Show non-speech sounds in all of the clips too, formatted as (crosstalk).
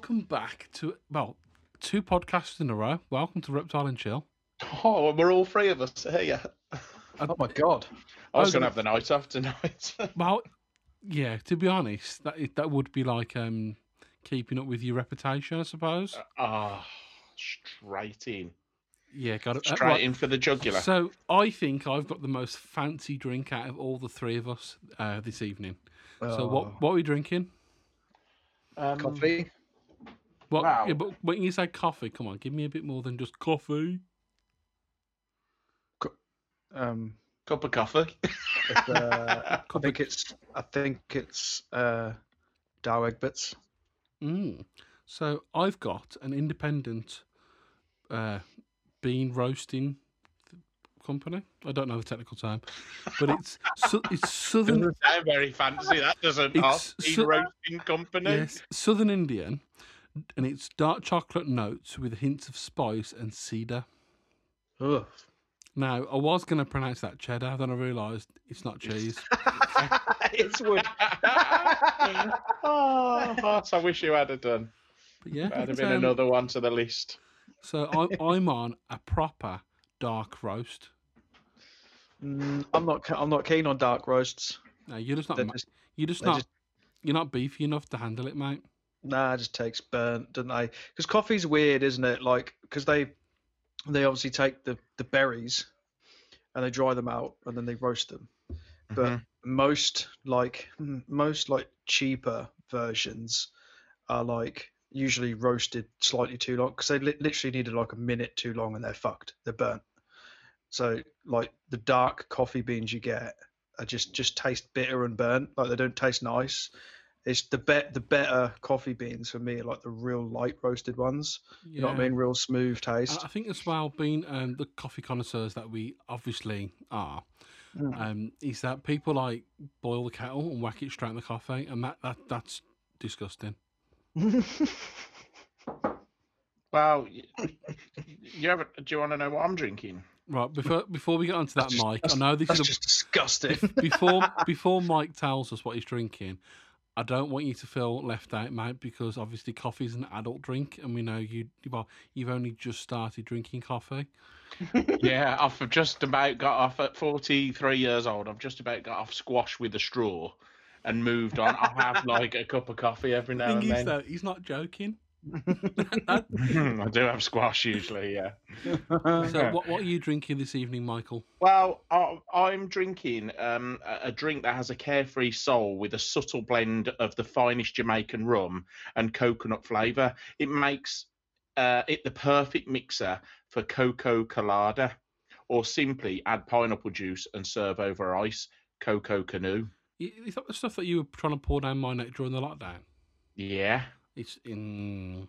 welcome back to well, two podcasts in a row. Welcome to Reptile and Chill. Oh, we're all three of us here. Yeah. (laughs) Oh my god. I was Oh, going to have the night off tonight. (laughs) Well, yeah. To be honest, that that would be like um keeping up with your reputation, I suppose. Ah, straight in. Yeah, got it. Uh, Straight right. in for the jugular. So I think I've got the most fancy drink out of all the three of us uh, this evening. So Oh. what what are we drinking? Um, Coffee. What? Wow. Yeah, but when you say coffee, come on, give me a bit more than just coffee. Um, Cup of coffee. (laughs) it's, uh, I think it's. I think it's. Uh, Douwe Egberts. Mm. So I've got an independent uh, bean roasting company. I don't know the technical term, but (laughs) it's su- it's southern Doesn't sound very fancy. That doesn't. It's It's so- roasting company. yes, southern Indian, and it's dark chocolate notes with hints of spice and cedar. Ugh. Now I was going to pronounce that cheddar, then I realised it's not cheese. (laughs) it's wood. (laughs) oh, I wish you had it done. But yeah, That'd have been um, another one to the list. So I'm (laughs) I'm on a proper dark roast. Mm, I'm not. I'm not keen on dark roasts. Now you're just not They're just, you're just not just- you're not beefy enough to handle it, mate. Nah, it just takes burnt, doesn't they? Because coffee's weird, isn't it? Like, because they they obviously take the the berries and they dry them out and then they roast them. But Mhm. most like most like cheaper versions are like usually roasted slightly too long because they li- literally needed like a minute too long and they're fucked. They're burnt. So like the dark coffee beans you get are just just taste bitter and burnt. Like they don't taste nice. It's the bet the better coffee beans for me like the real light roasted ones. You know what I mean? Real smooth taste. I think as well, being um, the coffee connoisseurs that we obviously are, Mm. um, is that people like boil the kettle and whack it straight in the coffee, and that, that that's disgusting. (laughs) Well, y- you ever, do you want to know what I'm drinking? Right before before we get onto that, That's just- Mike, I know this That's is just disgusting. before before Mike tells us what he's drinking. I don't want you to feel left out, mate, because obviously coffee is an adult drink, and we know you well. You've only just started drinking coffee. (laughs) yeah, I've just about got off at 43 years old. I've just about got off squash with a straw and moved on. I have like a cup of coffee every now thing and is, then. though, he's not joking. (laughs) (laughs) I do have squash usually, yeah. So, what what are you drinking this evening, Michael? Well, I, I'm drinking um, a a drink that has a carefree soul with a subtle blend of the finest Jamaican rum and coconut flavour. It makes uh, it the perfect mixer for cocoa colada, or simply add pineapple juice and serve over ice. Koko Kanu. I- Is that the stuff that you were trying to pour down my neck during the lockdown? Yeah. It's in.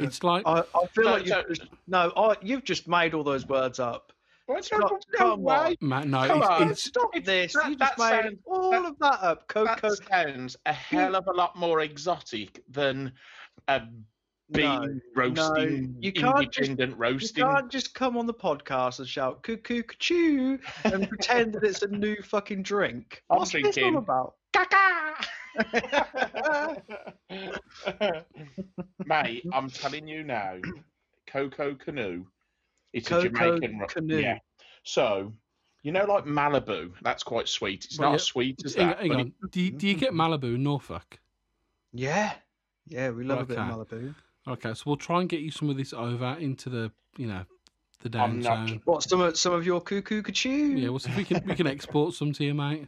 It's like I, I feel So- like so- you've just, no, I, you've just made all those words up. What's No, come on. man, no, Come on. it's, it's Stop it's- this! that- you just made sounds- all that- of that up. That Coco. sounds a hell of a lot more exotic than a bean No, roasting, you can't just- independent You roasting. can't just come on the podcast and shout cuckoo choo and (laughs) pretend that it's a new fucking drink. I'm What's this drinking- all about? (laughs) Mate, I'm telling you now, Koko Kanu. It's Cocoa a Jamaican ro- Canoe. Yeah. So, you know, like Malibu, that's quite sweet. It's Well, not yeah, as sweet as hang, that. hang but on. Do you, do you get Malibu in Norfolk? Yeah, yeah, we love a bit of Malibu. Okay, so we'll try and get you some of this over into the you know the I'm not- downtown. What some of some of your cuckoo choo? Yeah, we'll see if we can we can export some to you, mate.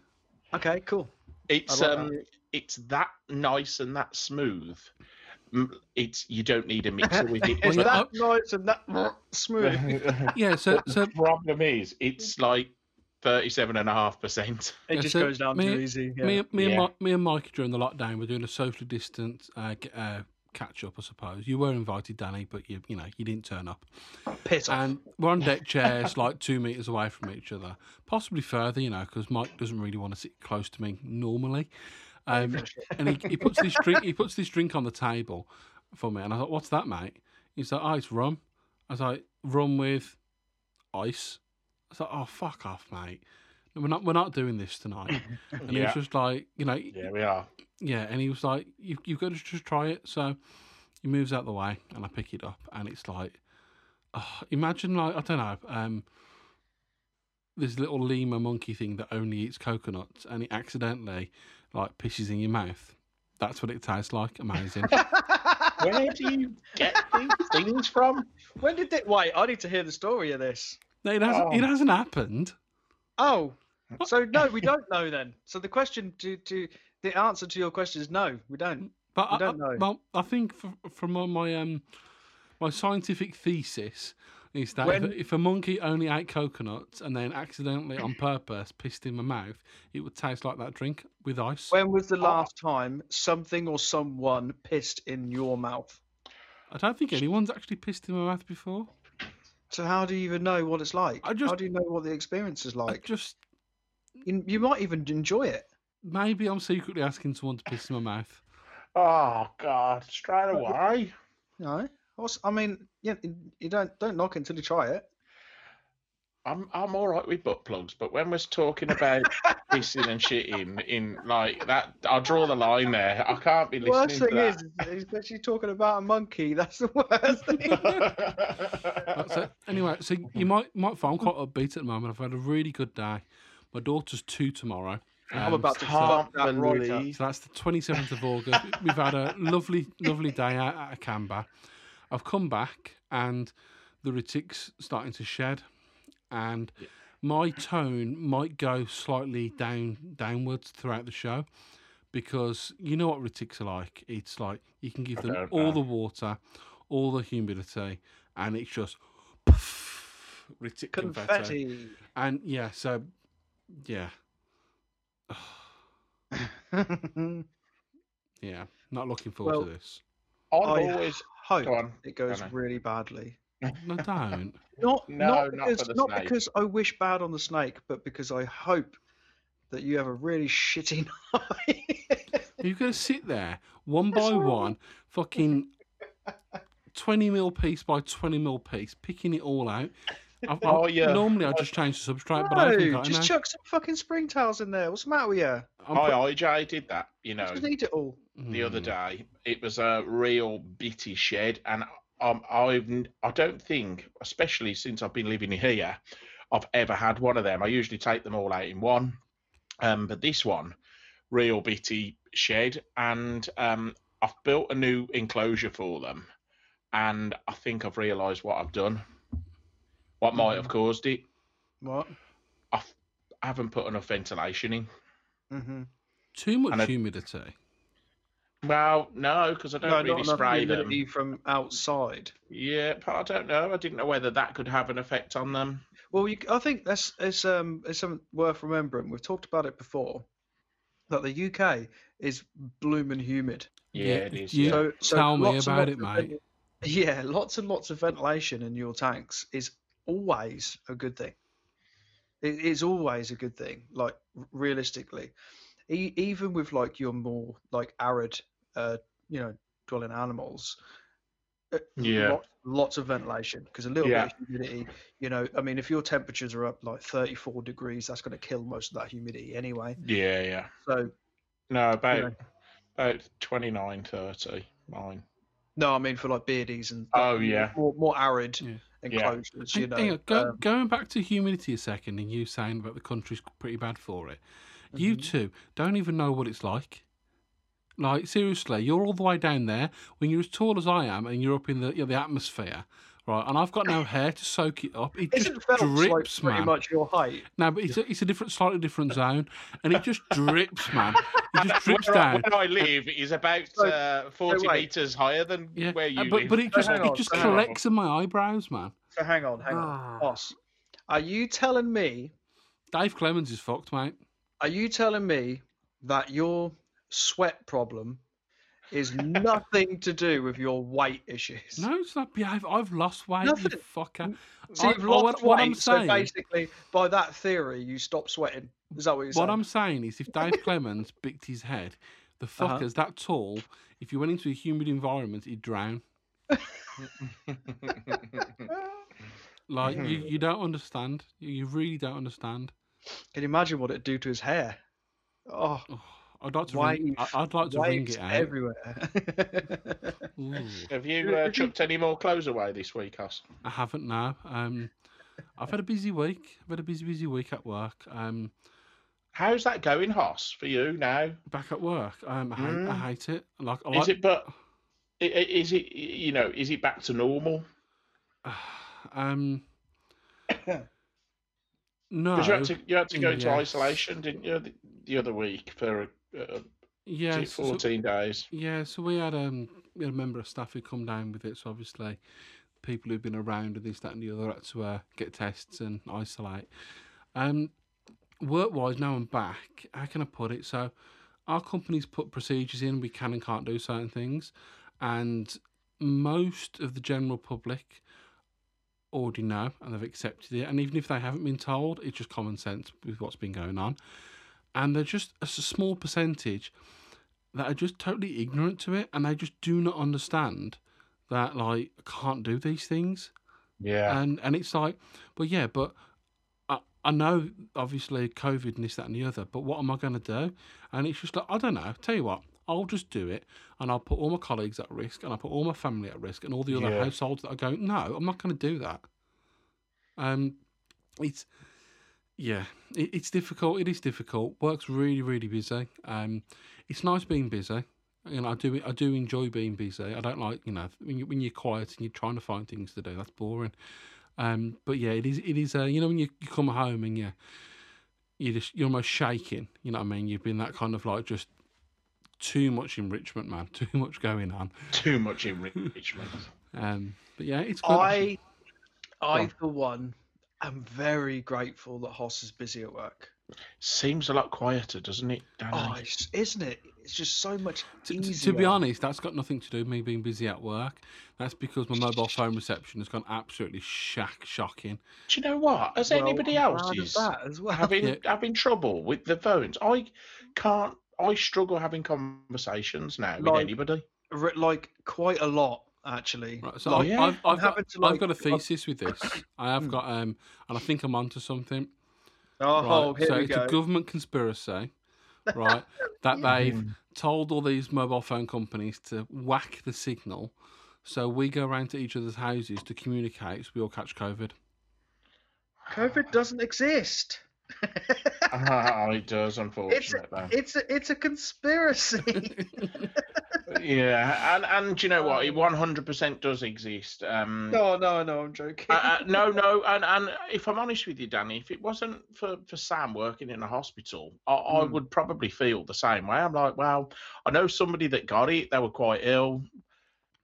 Okay, cool. It's I like um, it's that nice and that smooth. Mm, It's you don't need a mixer with it. it. (laughs) Is yeah, that (laughs) nice and that smooth? (laughs) Yeah, so so the problem is it's like thirty-seven and a half percent. It Yeah, just so goes down me- too easy. Yeah. me, me, and Yeah. Mi- me and Mike during the lockdown we're doing a socially distant uh, uh, catch up, I suppose. You were invited, Danny, but you you know you didn't turn up. Piss off. And we're on deck chairs, like two meters away from each other, possibly further, you know, because Mike doesn't really want to sit close to me normally. Um, and he, he puts this drink he puts this drink on the table for me, and I thought, "What's that, mate?" He's like, "Oh, it's rum." I was like, "Rum with ice." I was like, "Oh, fuck off, mate." we're not we're not doing this tonight. And he was just like, you know, Yeah, we are. yeah, and he was like, you, you've got to just try it. So he moves out the way and I pick it up and it's like, oh, imagine like, I don't know, um, this little lemur monkey thing that only eats coconuts and it accidentally like pisses in your mouth. That's what it tastes like. Amazing. (laughs) Where do you get these things from? when did it? Wait, I need to hear the story of this. no, it hasn't, it Oh. hasn't happened. Oh, so no, we don't know then. So the question to to the answer to your question is no, we don't. But We I, don't I- know. well, I think f from my um my scientific thesis is that When- if, if a monkey only ate coconuts and then accidentally on purpose pissed in my mouth, it would taste like that drink with ice. When was the Oh. last time something or someone pissed in your mouth? I don't think anyone's actually pissed in my mouth before. So how do you even know what it's like? I just- how do you know what the experience is I like? just You, you might even enjoy it. maybe I'm secretly asking someone to piss in my mouth. Oh God! Straight away. No, What's- I mean, yeah, you don't don't knock until you try it. I'm I'm all right with butt plugs, but when we're talking about (laughs) pissing and shitting in like that, I'll draw the line there. I can't be listening. The worst thing to is, is especially talking about a monkey. That's the worst thing. (laughs) that. Right, so anyway, so you might might find I'm quite upbeat at the moment. I've had a really good day. My daughter's two tomorrow. I'm Um, about to Can't fuck that right believe. So that's the 27th of August. We've had a lovely, lovely day out at a Canberra. I've come back and the retics starting to shed, and my tone might go slightly down downwards throughout the show because you know what retics are like. It's like you can give them don't all the water, all the humidity, and it's just poof, (laughs) retic confetti. Confetti. And yeah, so yeah, (laughs) yeah, not looking forward Well, to this. I've I always hope go on. it goes Go on. really badly. No, don't. (laughs) Not No, not not because for the not snake. because I wish bad on the snake, but because I hope that you have a really (laughs) shitty night. You're going to sit there one by one, fucking 20 mil piece by 20 mil piece, picking it all out. I, I, Oh, yeah. Normally I just change the substrate, but I haven't no, got just any. chuck some fucking springtails in there. What's the matter with you? I'm Hi, put- IJ did that. You know, Just eat it all. the other Hmm. day. It was a real bitty shed, and um, I've n- I don't think, especially since I've been living here, I've ever had one of them. I usually take them all out in one, um, but this one, real bitty shed, and um, I've built a new enclosure for them, and I think I've realised what I've done, what might have caused it. What? I haven't put enough ventilation in. Mm-hmm. Too much And I- humidity. Well, no, because I don't No, really not enough spray them. from outside. Yeah, but I don't know. I didn't know whether that could have an effect on them. Well, you, I think that's it's um it's something worth remembering. We've talked about it before. That the UK is blooming humid. Yeah, Yeah, it is. Yeah. So, so Tell me about it, mate. vent- Yeah, lots and lots of ventilation in your tanks is always a good thing. It is always a good thing. Like realistically, e- even with like your more like arid, uh, you know, dwelling animals. uh, Yeah. Lots, lots of ventilation because a little Yeah. bit of humidity. You know, I mean, if your temperatures are up like 34 degrees, that's going to kill most of that humidity anyway. Yeah, yeah. So No, about know. about 29, 30, mine. no, I mean for like beardies and Oh, like, yeah. more, more arid Yeah. Enclosures. You Hang- know, hang on, go, um, going back to humidity a second, and you saying that the country's pretty bad for it. You Mhm. two don't even know what it's like. Like seriously, you're all the way down there when you're as tall as I am, and you're up in the you know, the atmosphere, right? And I've got no hair to soak it up. It just Isn't Phelps like drips, pretty man. much your height? No, but it's a, it's a different, slightly different zone, and it just drips, man. It just (laughs) drips where, I, down. where I live is about So- uh, 40 wait. meters higher than Yeah, where uh, you but live. but it just hang it on, just so on. collects in my eyebrows, man. So hang on, hang on, Ah. boss. Are you telling me? Dave Clemens is fucked, mate. Are you telling me that your sweat problem is nothing to do with your weight issues? No, it's not. I've, lost weight, you Nothing. fucker. So you've I- lost what, what I'm weight, so basically, by that theory, you stop sweating. Is that what you're saying? what I'm saying is, if Dave Clemens bicked his head, the (laughs) Uh-huh. fucker's that tall. If you went into a humid environment, he'd drown. (laughs) Like you, you don't understand. You, you really don't understand. Can you imagine what it'd do to his hair? Oh, Oh, I'd like to Why- ring, I- I'd like to ring waves it out. everywhere. Have you (laughs) uh, chucked any more clothes away this week, Hoss? I haven't now. Um, I've had a busy week. I've had a busy, busy week at work. Um, How's that going, Hoss, for you now? back at work. Um, I, hate, I Mm. hate it. Like, I Is it, but i- i- is it, you know, is it back to normal? (sighs) um, no. Because you had to, you had to go into isolation, didn't you, the, the other week for uh, yeah, was it so- 14 days? Yeah, so we had um we had a member of staff who come down with it. So obviously, people who've been around with this, that, and the other had to uh, get tests and isolate. Um, work wise, now I'm back. How can I put it? So, our company's put procedures in. We can and can't do certain things, and most of the general public already know and they've accepted it. And even if they haven't been told, it's just common sense with what's been going on. And they're just a small percentage that are just totally ignorant to it and they just do not understand that like I can't do these things Yeah. and and it's like but yeah but I, I know obviously covid and this that and the other but what am i going to do and it's just like i don't know tell you what i'll just do it and i'll put all my colleagues at risk and i'll put all my family at risk and all the other Yeah. households that are going no i'm not going to do that um it's yeah it, it's difficult it is difficult work's really really busy um it's nice being busy you know, I do I do enjoy being busy. I don't like you know when you when you're quiet and you're trying to find things to do. That's boring. Um, but yeah, it is it is. Uh, you know when you, you come home and you you just you're almost shaking. You know what I mean? You've been that kind of like just too much enrichment, man. (laughs) Too much going on. Too much enrichment. (laughs) Um, but yeah, it's good. I, I for one, am very grateful that Hoss is busy at work. Seems a lot quieter, doesn't it, Danny? Oh, it's, isn't it? It's just so much To, to- easier. to be honest, that's got nothing to do with me being busy at work. That's because my mobile phone reception has gone absolutely shack shocking. Do you know what? Has Well, anybody I'm else is that as well. having Yeah. having trouble with the phones? I can't. I struggle having conversations now with anybody. Like quite a lot actually. Right, so Like, I've, yeah, I've, I'm I've, got, having to, I've got a thesis with this. (coughs) I have Hmm. got, um, and I think I'm onto something. oh, right? here so we it's go. a government conspiracy, (laughs) right? that they've told all these mobile phone companies to whack the signal, so we go around to each other's houses to communicate, so we all catch COVID. COVID doesn't exist. It does, It's a, unfortunately. it's a, it's a conspiracy. (laughs) yeah, and and do you know what? It one hundred percent does exist. Um, no, no, no, I'm joking. uh, uh, no, no, and and if I'm honest with you, Danny, if it wasn't for, for Sam working in a hospital, I, I Hmm. would probably feel the same way. I'm like, well, I know somebody that got it. They were quite ill.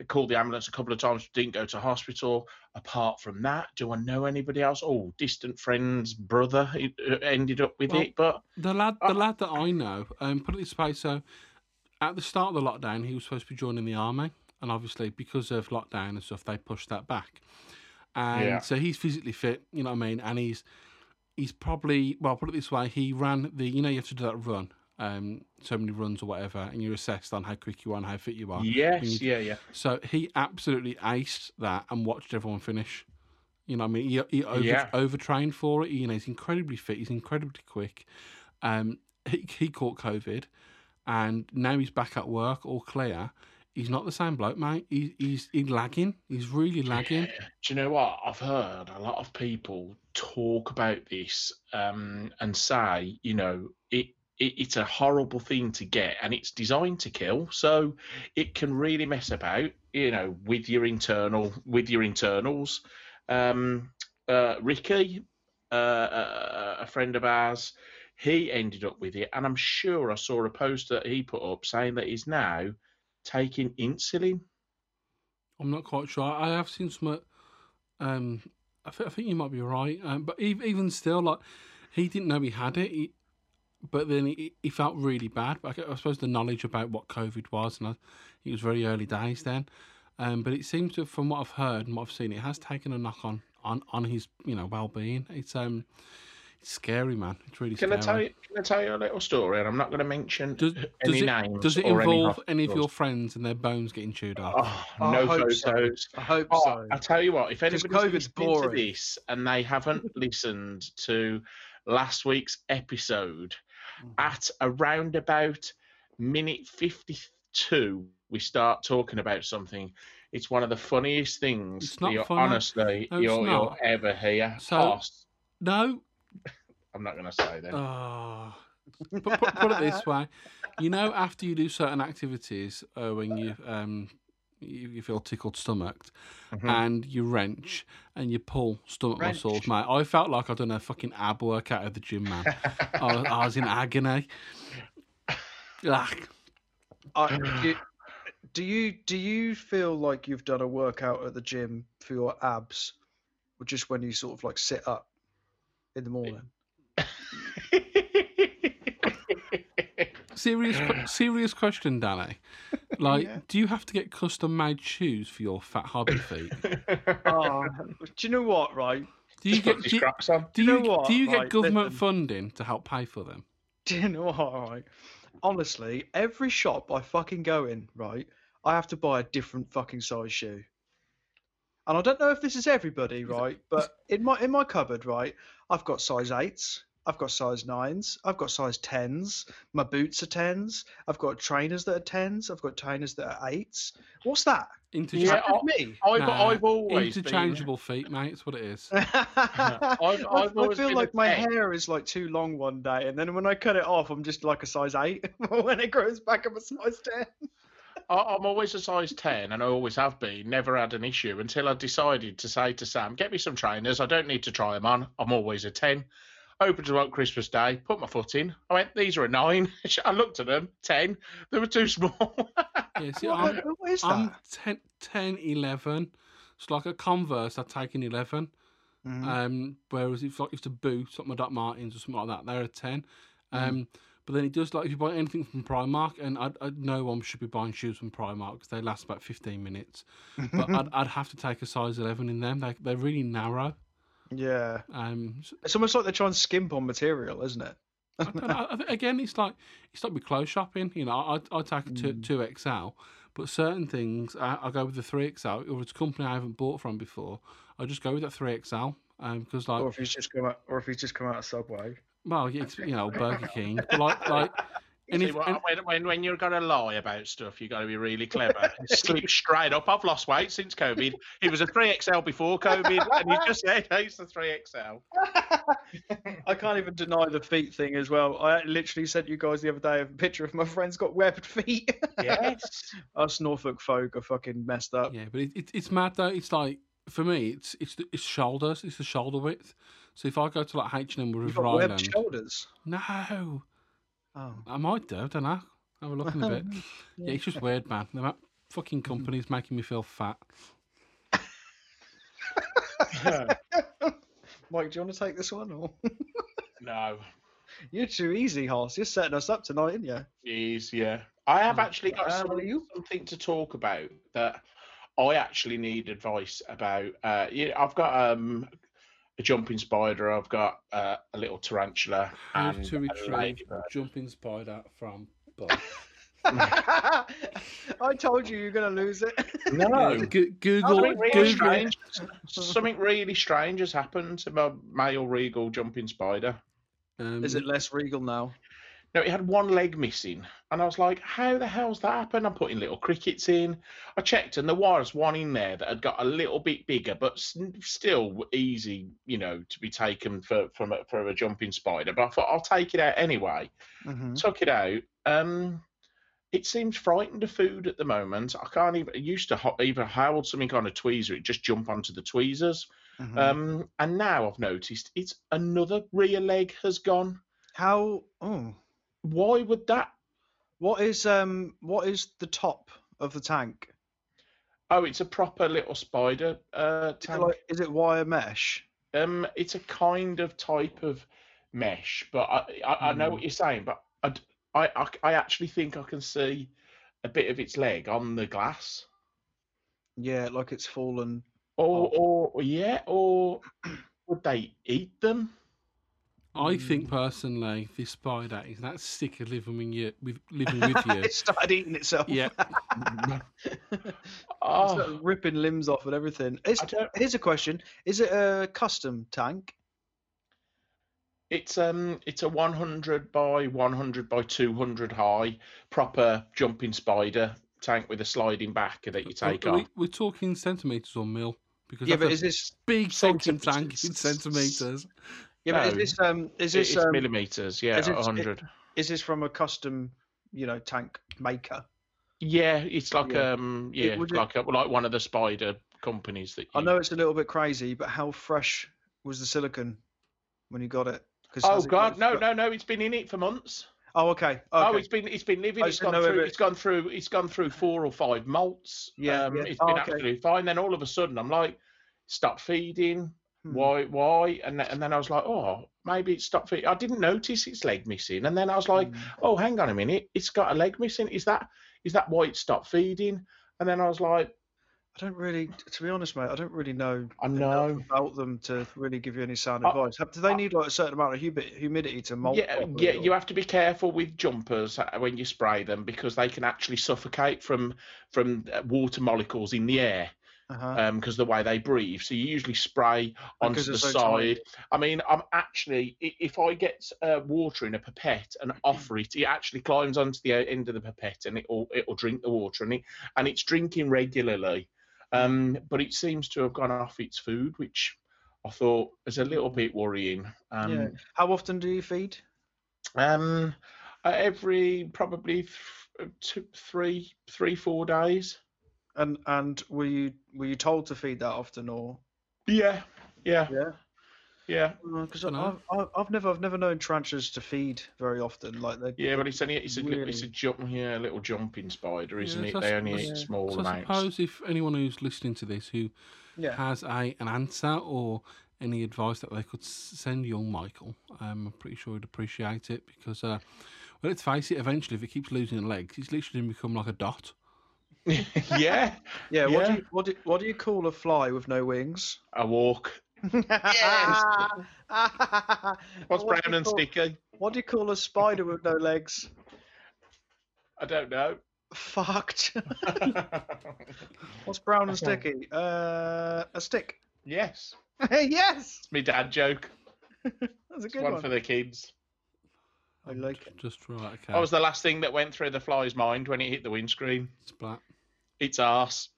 Called the ambulance a couple of times, didn't go to hospital. Apart from that, do I know anybody else? Oh, distant friend's brother uh, ended up with Well, it, but The lad, the lad that I know, um, put it this way: so at the start of the lockdown, he was supposed to be joining the army, and obviously because of lockdown and stuff, they pushed that back. And Yeah. so he's physically fit, you know what I mean, and he's he's probably well, put it this way: he ran the, you know, you have to do that run, um, so many runs or whatever, and you're assessed on how quick you are and how fit you are. yes, yeah, yeah. So he absolutely aced that and watched everyone finish. You know, what I mean, he, he over, Yeah. overtrained for it. You know, he's incredibly fit. He's incredibly quick. Um, he, he caught COVID, and now he's back at work, all clear. He's not the same bloke, mate. He's he's, he's lagging. He's really lagging. Do you know what? I've heard a lot of people talk about this um, and say, you know, it, it it's a horrible thing to get and it's designed to kill. So it can really mess about, you know, with your internal with your internals. Um, uh, Ricky, uh, a, a friend of ours, he ended up with it, and I'm sure I saw a post that he put up saying that he's now taking insulin. I'm not quite sure. I have seen some. Um, I, th- I think you might be right. Um, but even, even still, like he didn't know he had it. He, but then he, he felt really bad. But I, I suppose the knowledge about what COVID was, and I, it was very early days then. Um, but it seems to, from what I've heard and what I've seen, it has taken a knock on on, on his you know well being. It's um, it's scary, man. It's really Can scary. I tell you? Can I tell you a little story? And I'm not going to mention Does, any does it, names. does it or any involve any, of your friends and their bones getting chewed off? Oh, I no hope photos. so. I hope Oh, so. I tell you what, If anybody's COVID's listening to this and they haven't listened to last week's episode. At around about minute 52, we start talking about something. It's one of the funniest things It's not you're, funny. honestly No, you'll, you'll ever hear. So- Hoss. No. I'm not going to say that. Oh. Put, put, put it this way, you know, after you do certain activities, uh, when you um you, you feel tickled stomached, Mhm. and you wrench and you pull stomach Wrench. muscles, mate. I felt like I'd done a fucking ab workout at the gym, man. I, was, I was in agony. I, do, you, do you do you feel like you've done a workout at the gym for your abs, or just when you sort of like sit up in the morning? Serious, (laughs) serious question, Danny. Like, Yeah. do you have to get custom made shoes for your fat hobby feet? (laughs) Oh, do you know what? Right? Do you get do you, scraps on. do you you, know what? do you get Right, government listen. funding to help pay for them? (laughs) Do you know what? Right? Honestly, every shop I fucking go in, right, I have to buy a different fucking size shoe. And I don't know if this is everybody, right? But in my in my cupboard, right, I've got size eights, I've got size nines, I've got size tens. My boots are tens. I've got trainers that are tens. I've got trainers that are eights. What's that? Interchange- Yeah, me? I've, Nah, I've always been- interchangeable feet, mate. It's what it is. (laughs) (laughs) I, I've I feel like my ten. hair is like too long one day, and then when I cut it off, I'm just like a size eight. (laughs) when it grows back, I'm a size ten. I- I'm always a size 10 and I always have been. Never had an issue until I decided to say to Sam, get me some trainers. I don't need to try them on. I'm always a 10. Opened them up Christmas Day, put my foot in. I went, these are a 9. (laughs) I looked at them, 10. They were too small. (laughs) Yeah, see, What, I'm, what is that? I'm 10, 10, 11. It's like a Converse, I'd take an 11. Mhm. Um, whereas if like if it's a boot, like my Doc Martens or something like that, they're a ten. Mm. Um, but then it does like if you buy anything from Primark, and I, I no one should be buying shoes from Primark because they last about fifteen minutes. But (laughs) I'd, I'd have to take a size eleven in them. They they're really narrow. Yeah, Um, it's almost like they're trying to skimp on material, isn't it? I don't know, I again, it's like it's like with clothes shopping. You know, I I take a two Mm. two XL, but certain things I, I go with the three XL. Or it's a company I haven't bought from before. I just go with that three XL. Um, because like or if he's just come out, or if he's just come out of Subway. well, it's, you know, Burger King, but like like. And See, if, what- and- when, when, when you're going to lie about stuff, you've got to be really clever. (laughs) Slip straight up. I've lost weight since COVID. It was a 3XL before COVID, (laughs) and you just said, hey, it's the 3XL. (laughs) I can't even deny the feet thing as well. I literally sent you guys the other day a picture of my friend's got webbed feet. Yes. Us Norfolk folk are fucking messed up. Yeah, but it, it, it's mad though. It's like for me, it's it's the, it's shoulders. It's the shoulder width. So if I go to like H and M or You've River got webbed Island, shoulders. no, Oh. I might do. I don't know. Have a look in a bit. (laughs) Yeah, it's just weird, man. The fucking company's making me feel fat. (laughs) Mike, do you want to take this one? Or (laughs) no. you're too easy, Hoss. You're setting us up tonight, aren't you? Jeez, yeah. I have Oh, actually got how some, you? something to talk about that I actually need advice about. Uh, yeah, I've got um, a jumping spider. I've got uh, a little tarantula How and to a retrieve jumping spider from bug. (laughs) I told you you're gonna lose it. (laughs) No. Go- Google, Something really Google. strange. Something really strange has happened to my male regal jumping spider. Um, Is it less regal now? No, it had one leg missing, and I was like, "How the hell's that happened?" I'm putting little crickets in. I checked, and there was one in there that had got a little bit bigger, but still easy, you know, to be taken for from a, for a jumping spider. But I thought I'll take it out anyway. Mm-hmm. Took it out. Um, it seems frightened of food at the moment. I can't even. It used to ho- either hold something on a tweezer, it just jump onto the tweezers. Mm-hmm. Um, and now I've noticed it's another rear leg has gone. How? Oh, Why would that? what is um? What is the top of the tank? Oh, it's a proper little spider uh, Is it, tank. like, is it wire mesh? Um, it's a kind of type of mesh, but I, I, I know Hmm. what you're saying. But I, I I actually think I can see a bit of its leg on the glass. Yeah, like it's fallen. Or, Oh. or yeah, or would they eat them? I think personally, this spider is that sick of living with you, with living with (laughs) you. it started eating itself. yeah, (laughs) It's Oh, like ripping limbs off and everything. It's, here's a question: Is it a custom tank? It's um, it's a 100 by 100 by 200 high, proper jumping spider tank with a sliding back that you take are we, off. we're talking centimeters or mil because Yeah, that's but a is this big fucking tank in centimeters. Yeah, but is this um is this it's um, millimeters, yeah, it- 100. is this from a custom you know tank maker? Yeah, it's like Yeah. um, yeah, it- like a, like one of the spider companies that you. I know it's a little bit crazy, but how fresh was the silicon when you got it? 'Cause Oh has it God, no, no, no! It's been in it for months. Oh, okay. Oh, it's been it's been living. It's gone through. it- It's gone through. It's gone through four or five molts. Yeah, um, yeah. It's Oh, been okay. absolutely fine. Then all of a sudden, I'm like, stop feeding. Hmm. Why? Why? And then, and then I was like, oh, maybe it's stopped feeding. I didn't notice its leg missing. And then I was like, Hmm. oh, hang on a minute, it's got a leg missing. Is that is that why it stopped feeding? And then I was like, I don't really, to be honest, mate. I don't really know I know. about them to really give you any sound I- advice. Do they need like a certain amount of humi- humidity to molt? Yeah, yeah. or- You have to be careful with jumpers uh, when you spray them because they can actually suffocate from from uh, water molecules in the air. Uh-huh. because the way they breathe. So you usually spray onto the so side. I mean, I'm actually if I get uh, water in a pipette and offer it, it actually climbs onto the uh, end of the pipette and it'll it'll drink the water and it and it's drinking regularly. Um, but it seems to have gone off its food, which I thought is a little bit worrying. Um, yeah. How often do you feed? um, uh, every probably th- two, three, three, four days. And and were you were you told to feed that often or? Yeah, yeah, Yeah. yeah. Because I've, I've I've never I've never known tarantulas to feed very often. Like they. Yeah, but it's only it's a li- it's a jump yeah, a little jumping spider, isn't Yeah, it? They only suppose- eat small So I amounts. suppose if anyone who's listening to this who Yeah. has a an answer or any advice that they could send young Michael, um, I'm pretty sure he'd appreciate it because, uh, well, let's face it, eventually if he keeps losing legs, he's literally going to become like a dot. (laughs) yeah, Yeah. What do you what do, what do you call a fly with no wings? a walk. yes. What's brown and sticky? sticky? What do you call a spider with no legs? I don't know. Fucked. (laughs) What's brown and sticky? Uh, a stick. yes, (laughs) yes, it's my dad joke. that's a It's good one, one. for the kids. I like it. Just right, okay. That was the last thing that went through the fly's mind when it hit the windscreen. Splat. It's arse.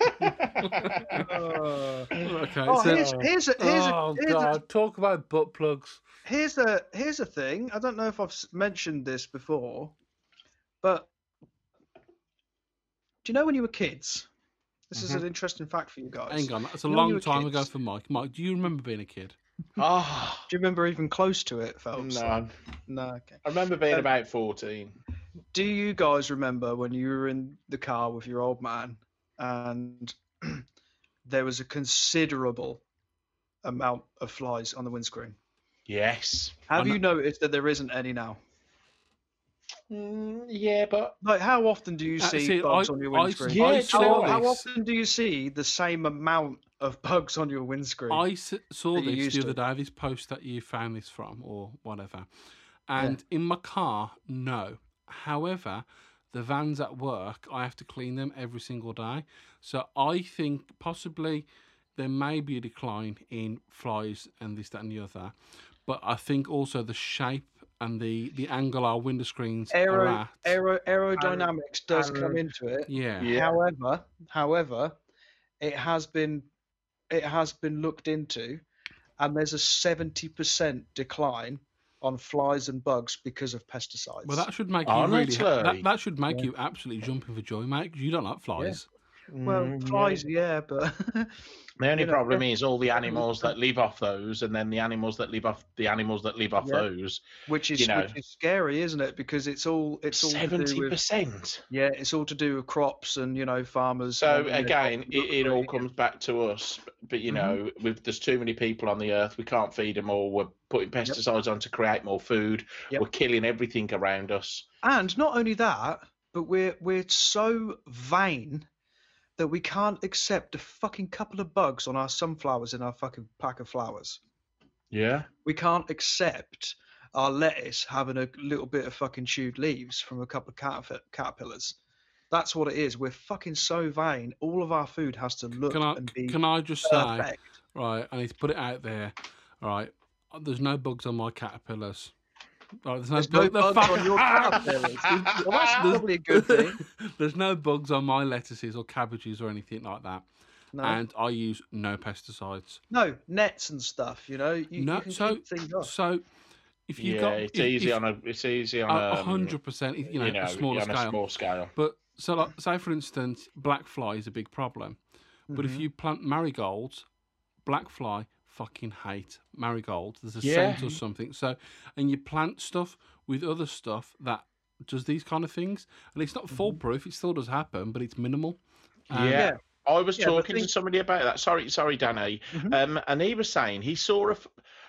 Uh, (laughs) Okay, oh, so- here's here's a here's oh, a, here's a, talk about butt plugs. here's a here's a thing. I don't know if I've mentioned this before, but do you know when you were kids? This is Mhm. an interesting fact for you guys. Hang on, that's a You know long were time ago for Mike. Mike, do you remember being a kid? Oh, Do you remember even close to it, Phelps? no. No. Okay. I remember being Um, about 14. Do you guys remember when you were in the car with your old man and (clears throat) there was a considerable amount of flies on the windscreen? Yes. Have I you noticed that there isn't any now? Mm, yeah, but Like, how often do you Uh, see see, bugs I- on your I windscreen? s- Yeah, I saw how, how often do you see the same amount of bugs on your windscreen? I s- saw this used the other day, this post that you found this from, or whatever. And in my car, no. However, the vans at work, I have to clean them every single day. So I think possibly there may be a decline in flies and this, that, and the other. But I think also the shape and the, the angle our window screens are Aero, at. aero, aerodynamics does and- come into it. yeah. Yeah. However, however, it has been it has been looked into, and there's a seventy percent decline on flies and bugs because of pesticides. Well, that should make you really. That, that should make Yeah. you absolutely jumping for joy, mate. 'cause you don't like flies. Well, Mm, yeah. flies, yeah, but (laughs) The only you know, problem is all the animals that live off those, and then the animals that live off the animals that live off Yeah. those. which is You know. which is scary, isn't it? Because it's all it's all Seventy with percent. yeah, it's all to do with crops and you know farmers. So their again, look it, it all comes back to us. But you Mhm. know, with there's too many people on the earth, we can't feed them all. We're putting pesticides on to create more food. Yep. We're killing everything around us. And not only that, but we're we're so vain that we can't accept a fucking couple of bugs on our sunflowers in our fucking pack of flowers. Yeah. We can't accept our lettuce having a little bit of fucking chewed leaves from a couple of caterp- caterpillars. That's what it is. We're fucking so vain. All of our food has to look Can I and be can I just say right? I need to put it out there. All right, there's no bugs on my caterpillars. Oh, there's no, There's no the bugs fuck- on your caterpillars. (laughs) well, that's probably a good thing. (laughs) there's no bugs on my lettuces or cabbages or anything like that. No, And I use no pesticides. no nets and stuff. You know, you, No, you can so- keep things off. So if you've yeah, got it's if- easy if- on a it's easy on a a hundred percent, you know, a smaller on scale. a small scale. But so, like, say for instance, black fly is a big problem. But if Mhm. you plant marigolds, black fly fucking hate marigold. There's a Yeah. scent or something. So, and you plant stuff with other stuff that does these kind of things, and it's not foolproof. It still does happen, but it's minimal. Um, yeah. I was Yeah, talking thing- to somebody about that. Sorry, sorry, Danny. Mhm. Um, and he was saying he saw a f-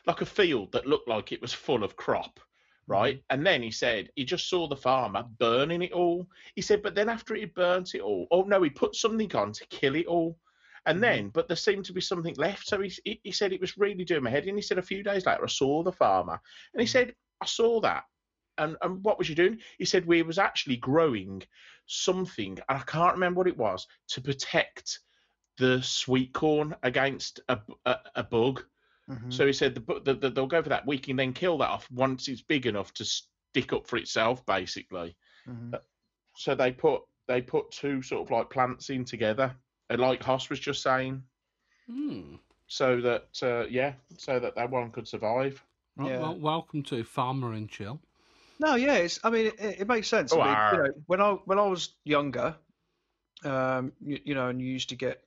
like a field that looked like it was full of crop, right? And then he said he just saw the farmer burning it all. He said, but then after he burnt it all, oh no, he put something on to kill it all. And then, but there seemed to be something left. So he, he, said it was really doing my head. in. he said a few days later, I saw the farmer, and he Mhm. said, I saw that. And, and what was you doing? He said we was actually growing something, and I can't remember what it was, to protect the sweet corn against a a bug. Mhm. So he said the, the, the, they'll go for that. We can then kill that off once it's big enough to stick up for itself, basically. Mhm. So they put they put two sort of like plants in together, uh, like Hoss was just saying, hmm. so that uh, yeah, so that that one could survive. Right, Yeah. well, welcome to Farmer and Chill. No, yeah, it's. I mean, it, it makes sense. Oh, I mean, you know, when I when I was younger, um, you, you know, and you used to get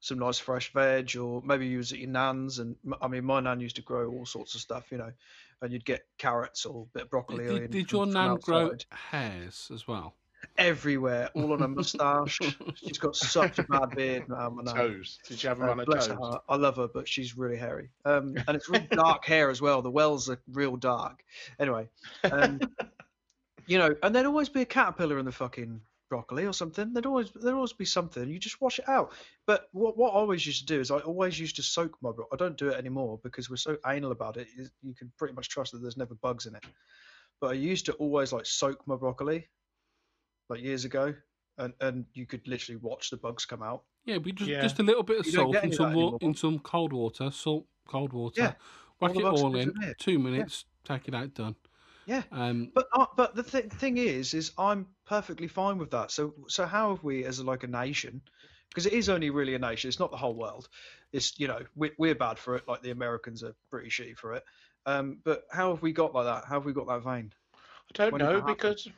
some nice fresh veg, or maybe you was at your nan's, and I mean, my nan used to grow all sorts of stuff, you know, and you'd get carrots or a bit of broccoli. Did, in did from- your from nan grow outside. hairs as well? Everywhere, all on her moustache? (laughs) She's got such a bad beard now, nan. Toes. Did you have Uh, on a bless toes? her. I love her, but she's really hairy. Um, (laughs) and it's really dark hair as well. The wells are real dark. Anyway, um, (laughs) you know, and there'd always be a caterpillar in the fucking broccoli or something. There'd always there'd always be something. You just wash it out. But what what I always used to do is I always used to soak my broccoli. I don't do it anymore because we're so anal about it. You can pretty much trust that there's never bugs in it. But I used to always like soak my broccoli, like years ago, and and you could literally watch the bugs come out. Yeah, we just Yeah. just a little bit of You salt in some wa- in some cold water, salt, cold water. Yeah, Whack all it all in, in two minutes, take it out, done. Yeah. Um, But uh, but the th- thing is, is I'm perfectly fine with that. So so how have we, as like a nation, because it is only really a nation, it's not the whole world. It's you know we, we're bad for it, like the Americans are pretty shitty for it. Um, but how have we got like that? How have we got that vein? I don't When know because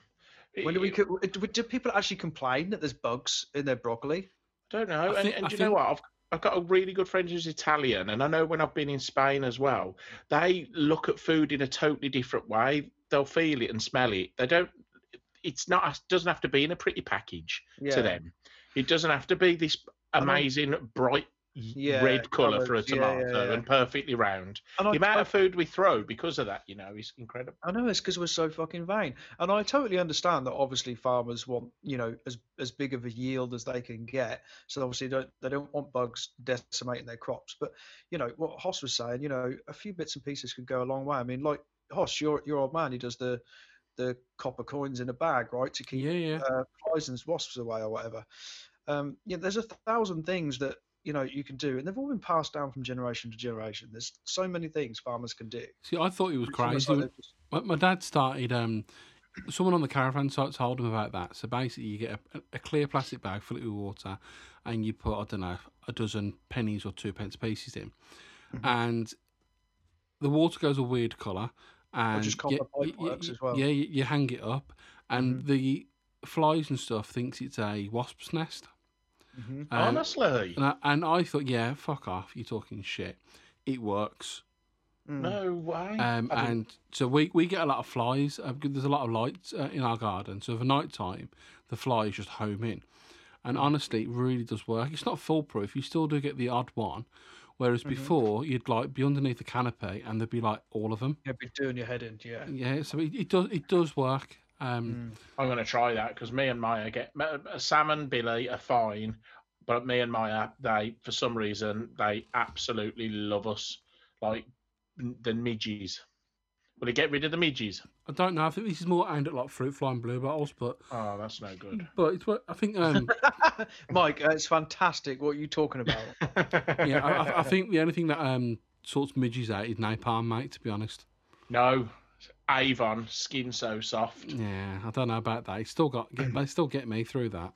When do we do, do people actually complain that there's bugs in their broccoli? I don't know. I and think- and do you know what? I've I've got a really good friend who's Italian, and I know when I've been in Spain as well, they look at food in a totally different way. They'll feel it and smell it. They don't. It's not. Doesn't have to be in a pretty package Yeah. to them. It doesn't have to be this I know. amazing bright y- Yeah, red colour for a colours, yeah, yeah, tomato yeah. and perfectly round. And The I, amount I, of food we throw because of that, you know, is incredible. I know it's because we're so fucking vain, and I totally understand that. Obviously, farmers want you know as as big of a yield as they can get, so obviously don't they don't want bugs decimating their crops. But you know what Hoss was saying, you know, a few bits and pieces could go a long way. I mean, like Hoss, your your old man, he does the the copper coins in a bag, right, to keep yeah, yeah. uh, flies and wasps away or whatever. Um, yeah, there's a thousand things that you know you can do, and they've all been passed down from generation to generation. There's so many things farmers can do. See, I thought he was crazy. like just- My, dad started. Um, someone on the caravan site told him about that. So basically, you get a, a clear plastic bag, fill it with water, and you put I don't know a dozen pennies or two pence pieces in, Mhm. and the water goes a weird colour. And just you- copper pipe you- you- as well. Yeah, you, hang it up, and Mhm. the flies and stuff thinks it's a wasp's nest. Mhm. Um, Honestly, and I, and I thought, yeah, fuck off, you're talking shit. It works. Mm. no way. Um, I didn't- and so we, we get a lot of flies. Uh, there's a lot of lights uh, in our garden. So for night time, the flies just home in. And honestly, it really does work. It's not foolproof. You still do get the odd one. Whereas Mhm. before, you'd like be underneath the canopy and there'd be like all of them. You'd be doing your head in, yeah. Yeah, so it, it does it does work. Um, Mm. I'm going to try that because me and Maya get uh, Sam and Billy are fine, but me and Maya, they for some reason they absolutely love us like the midges. Will he get rid of the midges? I don't know. I think this is more aimed at like fruit fly and bluebottles, but Oh, that's no good. but it's what I think. Um, (laughs) Mike, uh, it's fantastic. What are you talking about? (laughs) yeah, I, I- I think the only thing that um sorts midges out is napalm, mate. To be honest. No, Avon skin so soft. Yeah, I don't know about that. It's still got get, they still get me through that.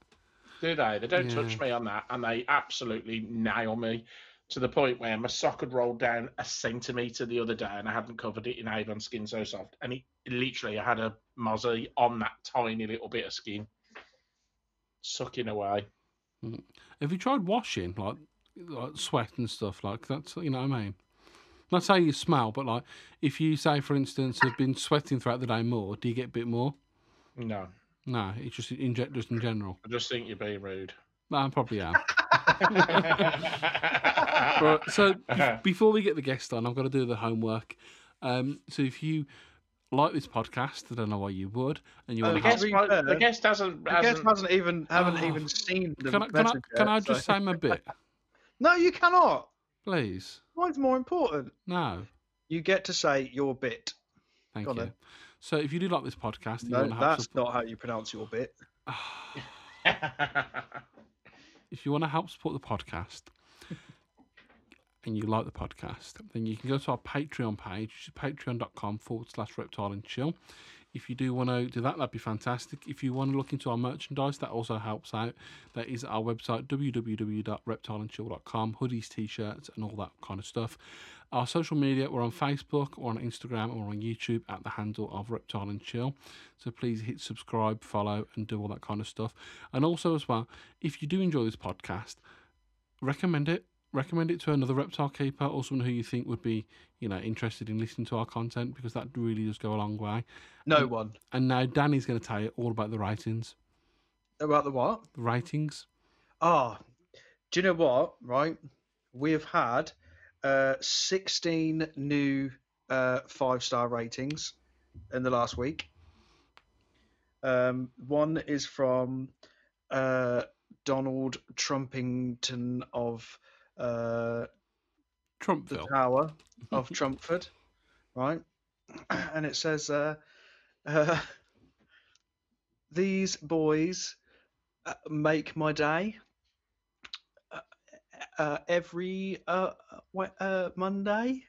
Do they? They don't touch me on that, and they absolutely nail me to the point where my sock had rolled down a centimetre the other day, and I hadn't covered it in Avon skin so soft, and it literally I had a mozzie on that tiny little bit of skin, sucking away. Mm. Have you tried washing like like sweat and stuff like that's you know what I mean? Not say you smell, but like if you say for instance have been sweating throughout the day more, do you get a bit more? No, No, it's just in just in general. I just think you're being rude. No, I probably am. (laughs) Right, so be- (laughs) before we get the guest on, I've got to do the homework. Um, so if you like this podcast, I don't know why you would, and you Oh, want the to to guest, be wa- the guest hasn't. The guest hasn't hasn't even haven't Oh, even seen the can I, can I, message can I yet, just so- say my bit, (laughs) No, you cannot. please? Mine's more important. No, You get to say your bit. thank Go you. So if you do like this podcast, and you No, want to help that's support, not how you pronounce your bit. (sighs) if you want to help support the podcast (laughs) and you like the podcast, then you can go to our Patreon page, which is patreon.com forward slash reptile and chill. If you do want to do that, that'd be fantastic. If you want to look into our merchandise, that also helps out. That is our website, www.reptileandchill.com, hoodies, t shirts, and all that kind of stuff. Our social media, we're on Facebook, or on Instagram, or on YouTube at the handle of Reptile and Chill. So please hit subscribe, follow, and do all that kind of stuff. And also, as well, if you do enjoy this podcast, recommend it. Recommend it to another reptile keeper or someone who you think would be, you know, interested in listening to our content because that really does go a long way. No one. And now Danny's going to tell you all about the ratings. About the what? The ratings. Ah, do you know what? Right, we have had uh, 16 new uh, five star ratings in the last week. Um, one is from uh, Donald Trumpington of uh, the Tower (laughs) of Trumpford, right? (clears throat) And it says, uh, uh, "These boys uh, make my day uh, uh, every uh, uh, Monday,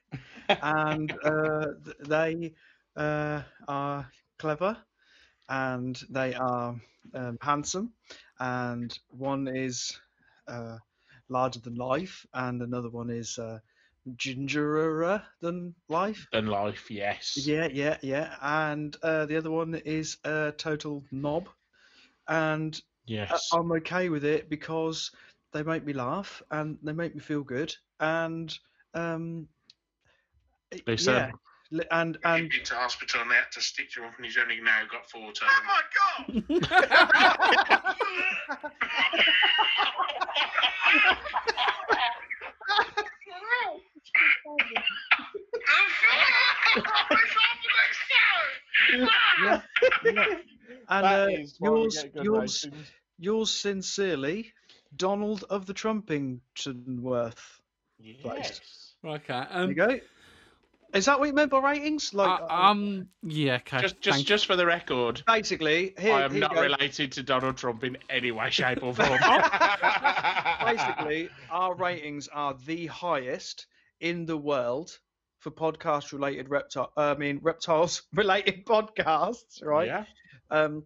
and uh, th- they uh, are clever, and they are um, handsome, and one is." Larger than life, and another one is uh, gingerer than life. Than life, yes. Yeah, yeah, yeah. And uh, the other one is a total knob, and uh, Yes. I'm okay with it because they make me laugh and they make me feel good, and um, y- Listen. yeah, li- and and to hospital and they had to stitch him up, and he's only now got four toes. Oh my god! yeah, (laughs) yeah. and uh, is why we yours yours ratings. yours sincerely, Donald of the Trumpingtonworth. Yes. Okay. There Um, you go. Is that what you meant by ratings? Like, uh, um. Yeah. Okay. Just, just, thank- just for the record, basically, here, I am here not go. related to Donald Trump in any way, shape, or form. (laughs) (laughs) basically, our ratings are the highest in the world for podcast related reptile. I mean, reptiles related (laughs) podcasts, right? Yeah. Um,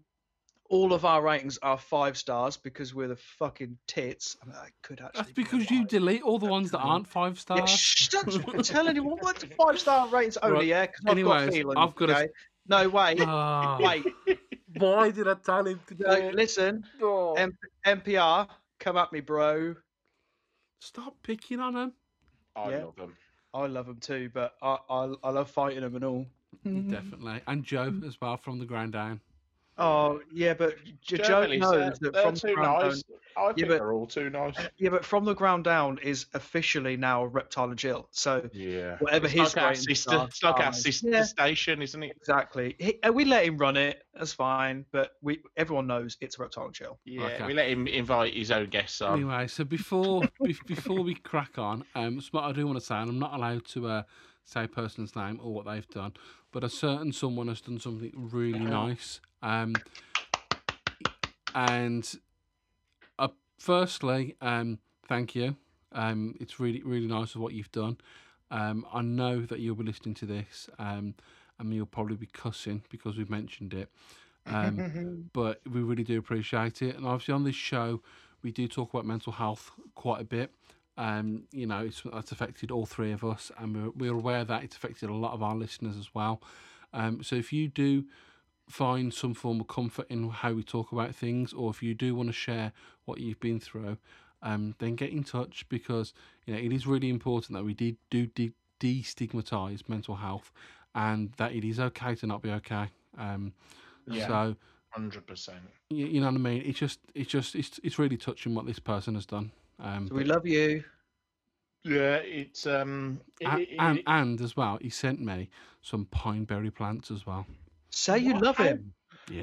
all of our ratings are five stars because we're the fucking tits. I, mean, I could actually. That's be because you delete all the ones that aren't five Yeah, stars. shh, don't (laughs) fucking tell anyone. What's five star ratings only? Right, Yeah, because I've got feelings. I've got a- No, wait, Ah, wait. Why did I tell him to do No, it? listen, Oh. M- NPR, come at me, bro. Stop picking on him. I Yeah. love them. I love them too, but I I, I love fighting them and all. Definitely. (laughs) And Joe as well from the ground down. Oh yeah, but J- Joe knows that they're from the ground nice. I think but- they're all too nice. down, (laughs) yeah, but from the ground down is officially now reptile and chill. So Yeah. whatever it's his like our sister, are, it's like our fine. sister Yeah. station, isn't it? exactly, he, uh, we let him run it. That's fine, but we everyone knows it's reptile and chill. Yeah. Okay. We let him invite his own guests on. Anyway, so before be- before we crack on, um, something I do want to say, and I'm not allowed to uh, say a person's name or what they've done, but a certain someone has done something really nice. Um, and uh, firstly, um, thank you. Um, it's really really nice of what you've done. Um, I know that you'll be listening to this, um, and you'll probably be cussing because we've mentioned it. Um, (laughs) but we really do appreciate it. And obviously, on this show, we do talk about mental health quite a bit. Um, you know, it's, that's affected all three of us, and we're, we're aware that it's affected a lot of our listeners as well. Um, so if you do find some form of comfort in how we talk about things, or if you do want to share what you've been through, um, then get in touch because you know it is really important that we did do de- destigmatize mental health, and that it is okay to not be okay. Um, Yeah. So Hundred percent. you, you know what I mean. It's just, it's just, it's it's really touching what this person has done. Um, So we love you. Yeah, it's um. it- a- it- and and as well, he sent me some pine berry plants as well. Say you What? love How- him.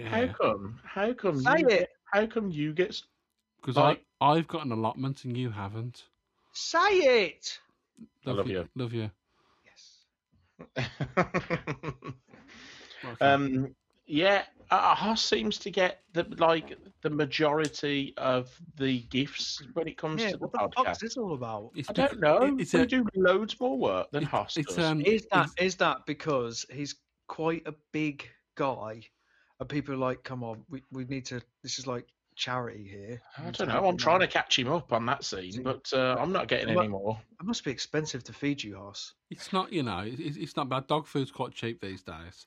How come? How come? Say you it. Get, how come you get? because like- I I've got an allotment and you haven't. Say it. I love you. Love you. Yes. Okay. um. Yeah, uh, Hoss seems to get the like the majority of the gifts when it comes Yeah, to the what the fuck's podcast. this all about? it's I don't know. It's we a, do loads more work than it- Hoss it's does. um. Is that it's- is that because he's quite a big guy, and people are like, "Come on, we, we need to. This is like charity here." I don't know. I'm him trying to catch him up on that scene, but uh, I'm not getting any more. It must be expensive to feed you, Hoss. It's not, you know, it's, it's not bad. Dog food's quite cheap these days.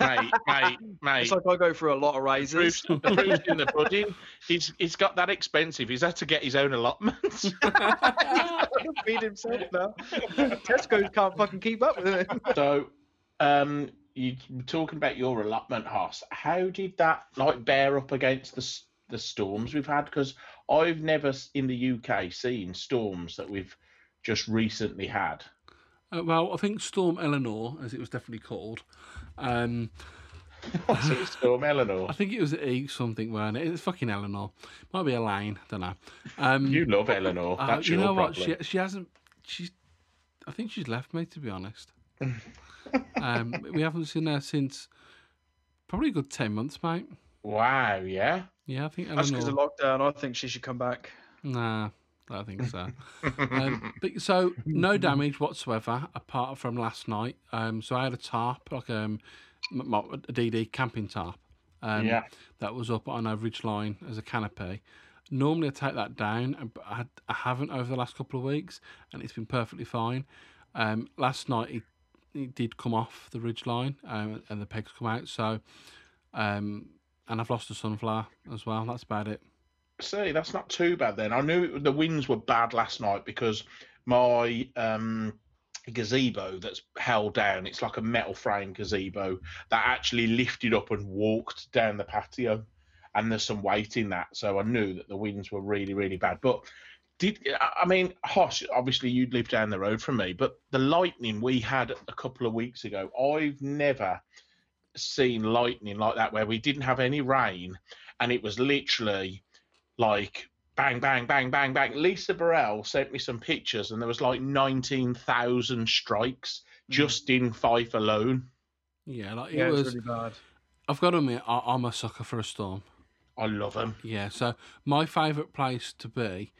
mate, mate, mate. It's like I go through a lot of raises. Proof's, the proof's in the (laughs) pudding. He's he's got that expensive. He's had to get his own allotments. (laughs) feed himself now. (laughs) Tesco's can't fucking keep up with it. so, um, you talking about your allotment, Hoss. How did that like bear up against the the storms we've had? Because I've never in the UK seen storms that we've just recently had. Uh, well, I think Storm Eleanor, as it was definitely called, um, (laughs) What's it, Storm Eleanor? I think it was E something, weren't it? It's fucking Eleanor. Might be Elaine, don't know. Um, You love Eleanor. uh, you your know what? problem. She she hasn't. She's. I think she's left me to be honest. (laughs) um, we haven't seen her since probably a good ten months, mate. Wow. Yeah. Yeah, I think That's because of lockdown. I think she should come back. Nah, I don't think so. (laughs) um, but, so no damage whatsoever apart from last night. Um, so I had a tarp, like um, m- m- a DD camping tarp. Um, yeah. that was up on a ridge line as a canopy. Normally I take that down, but I, I haven't over the last couple of weeks, and it's been perfectly fine. Um, last night it, it did come off the ridge line, um, and the pegs come out. So, um, and I've lost a sunflower as well. That's about it. See, that's not too bad then. I knew the winds were bad last night because my um, gazebo that's held down, it's like a metal frame gazebo that actually lifted up and walked down the patio. And there's some weight in that. So I knew that the winds were really, really bad. But did I I mean, Hosh, obviously you'd live down the road from me, but the lightning we had a couple of weeks ago, I've never seen lightning like that where we didn't have any rain and it was literally like bang, bang, bang, bang, bang. Lisa Burrell sent me some pictures, and there was like nineteen thousand strikes hmm. just in Fife alone. Yeah, like Yeah, it it's was. really bad. I've got to admit, I, I'm a sucker for a storm. I love them. Yeah, so my favourite place to be,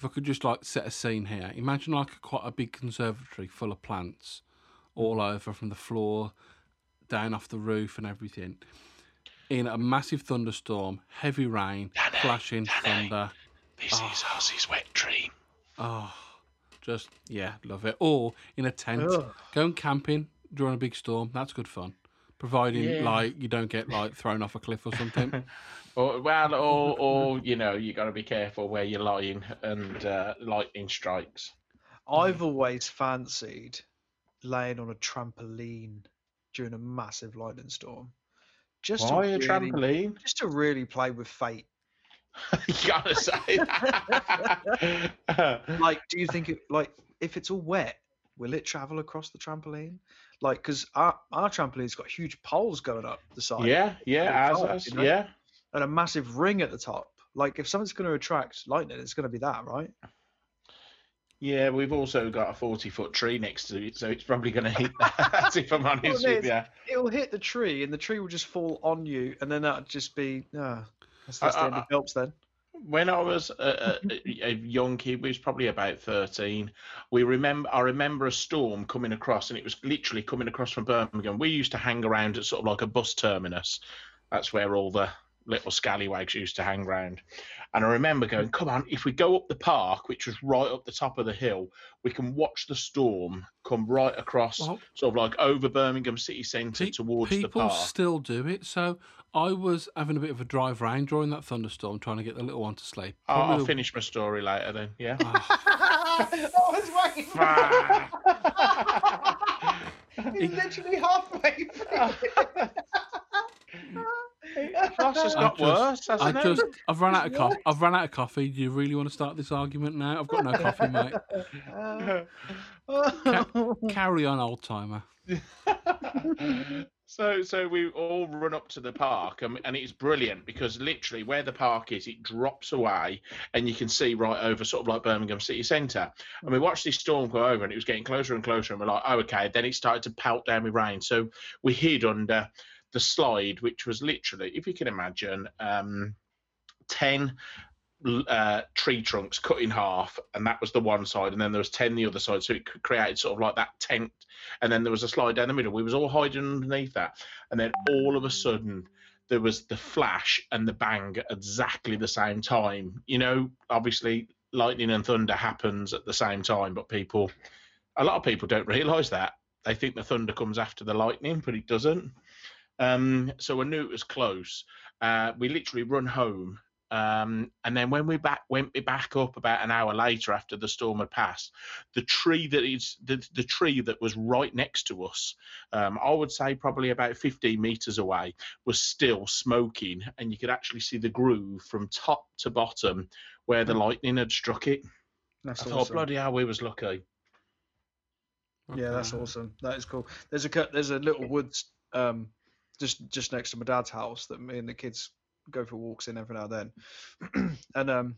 if I could just like set a scene here, imagine like a, quite a big conservatory full of plants all mm. over from the floor down off the roof and everything. In a massive thunderstorm, heavy rain, Danny, flashing Danny. thunder. This Oh. is ah. Ozzy's wet dream. Oh, just, yeah, love it. Or in a tent, Ugh. going camping during a big storm, that's good fun. Providing Yeah. like you don't get like thrown off a cliff or something. (laughs) Or well, or or you know, you got to be careful where you're lying and uh, lightning strikes. I've always fancied laying on a trampoline during a massive lightning storm. Just to Why a really- trampoline? Just to really play with fate. (laughs) you gotta say. (laughs) Like, do you think it like if it's all wet, will it travel across the trampoline? Like, because our our trampoline's got huge poles going up the side. yeah, yeah, you know? yeah. and a massive ring at the top. Like if something's going to attract lightning, it's going to be that, right? Yeah, we've also got a 40 foot tree next to it, so it's probably going to hit that, (laughs) if I'm honest Well, with you. It'll hit the tree, and the tree will just fall on you, and then that'll just be. Uh, that's, that's I- the end I- of Phelps then. When I was a, a, a young kid, we was probably about thirteen. We remember, I remember a storm coming across, and it was literally coming across from Birmingham. We used to hang around at sort of like a bus terminus. That's where all the little scallywags used to hang around. And I remember going, "Come on, if we go up the park, which was right up the top of the hill, we can watch the storm come right across, Well- sort of like over Birmingham city centre Pe- towards the park." people still do it. So I was having a bit of a drive round during that thunderstorm, trying to get the little one to sleep. I'll, I'll Probably- finish my story later then. Yeah. Ah. (laughs) I was waiting. (laughs) He's literally halfway through. Plus, it's I got just- worse, I hasn't it? just, I've run out of coffee. I've run out of coffee. Do you really want to start this argument now? I've got no coffee, (laughs) mate. Uh, carry on, old timer. So so we all run up to the park and, and it's brilliant because literally where the park is it drops away and you can see right over sort of like birmingham city centre. And we watched this storm go over and it was getting closer and closer and we're like oh okay then it started to pelt down with rain. So we hid under the slide which was literally if you can imagine um 10 l- uh, tree trunks cut in half, and that was the one side, and then there was ten the other side, so it created sort of like that tent, and then there was a slide down the middle. We was all hiding underneath that, and then all of a sudden there was the flash and the bang at exactly the same time. You know, obviously lightning and thunder happens at the same time, but people, a lot of people don't realise that. They think the thunder comes after the lightning, but it doesn't. Um, so I knew it was close. Uh, we literally run home um, and then when we back went back up about an hour later after the storm had passed, the tree that is the, the tree that was right next to us, um, I would say probably about 15 meters away, was still smoking, and you could actually see the groove from top to bottom where the lightning had struck it. That's awesome. I thought, bloody hell, we was lucky. Yeah, that's awesome. That is cool. There's a there's a little woods um just just next to my dad's house that me and the kids go for walks in every now and then. (clears throat) and um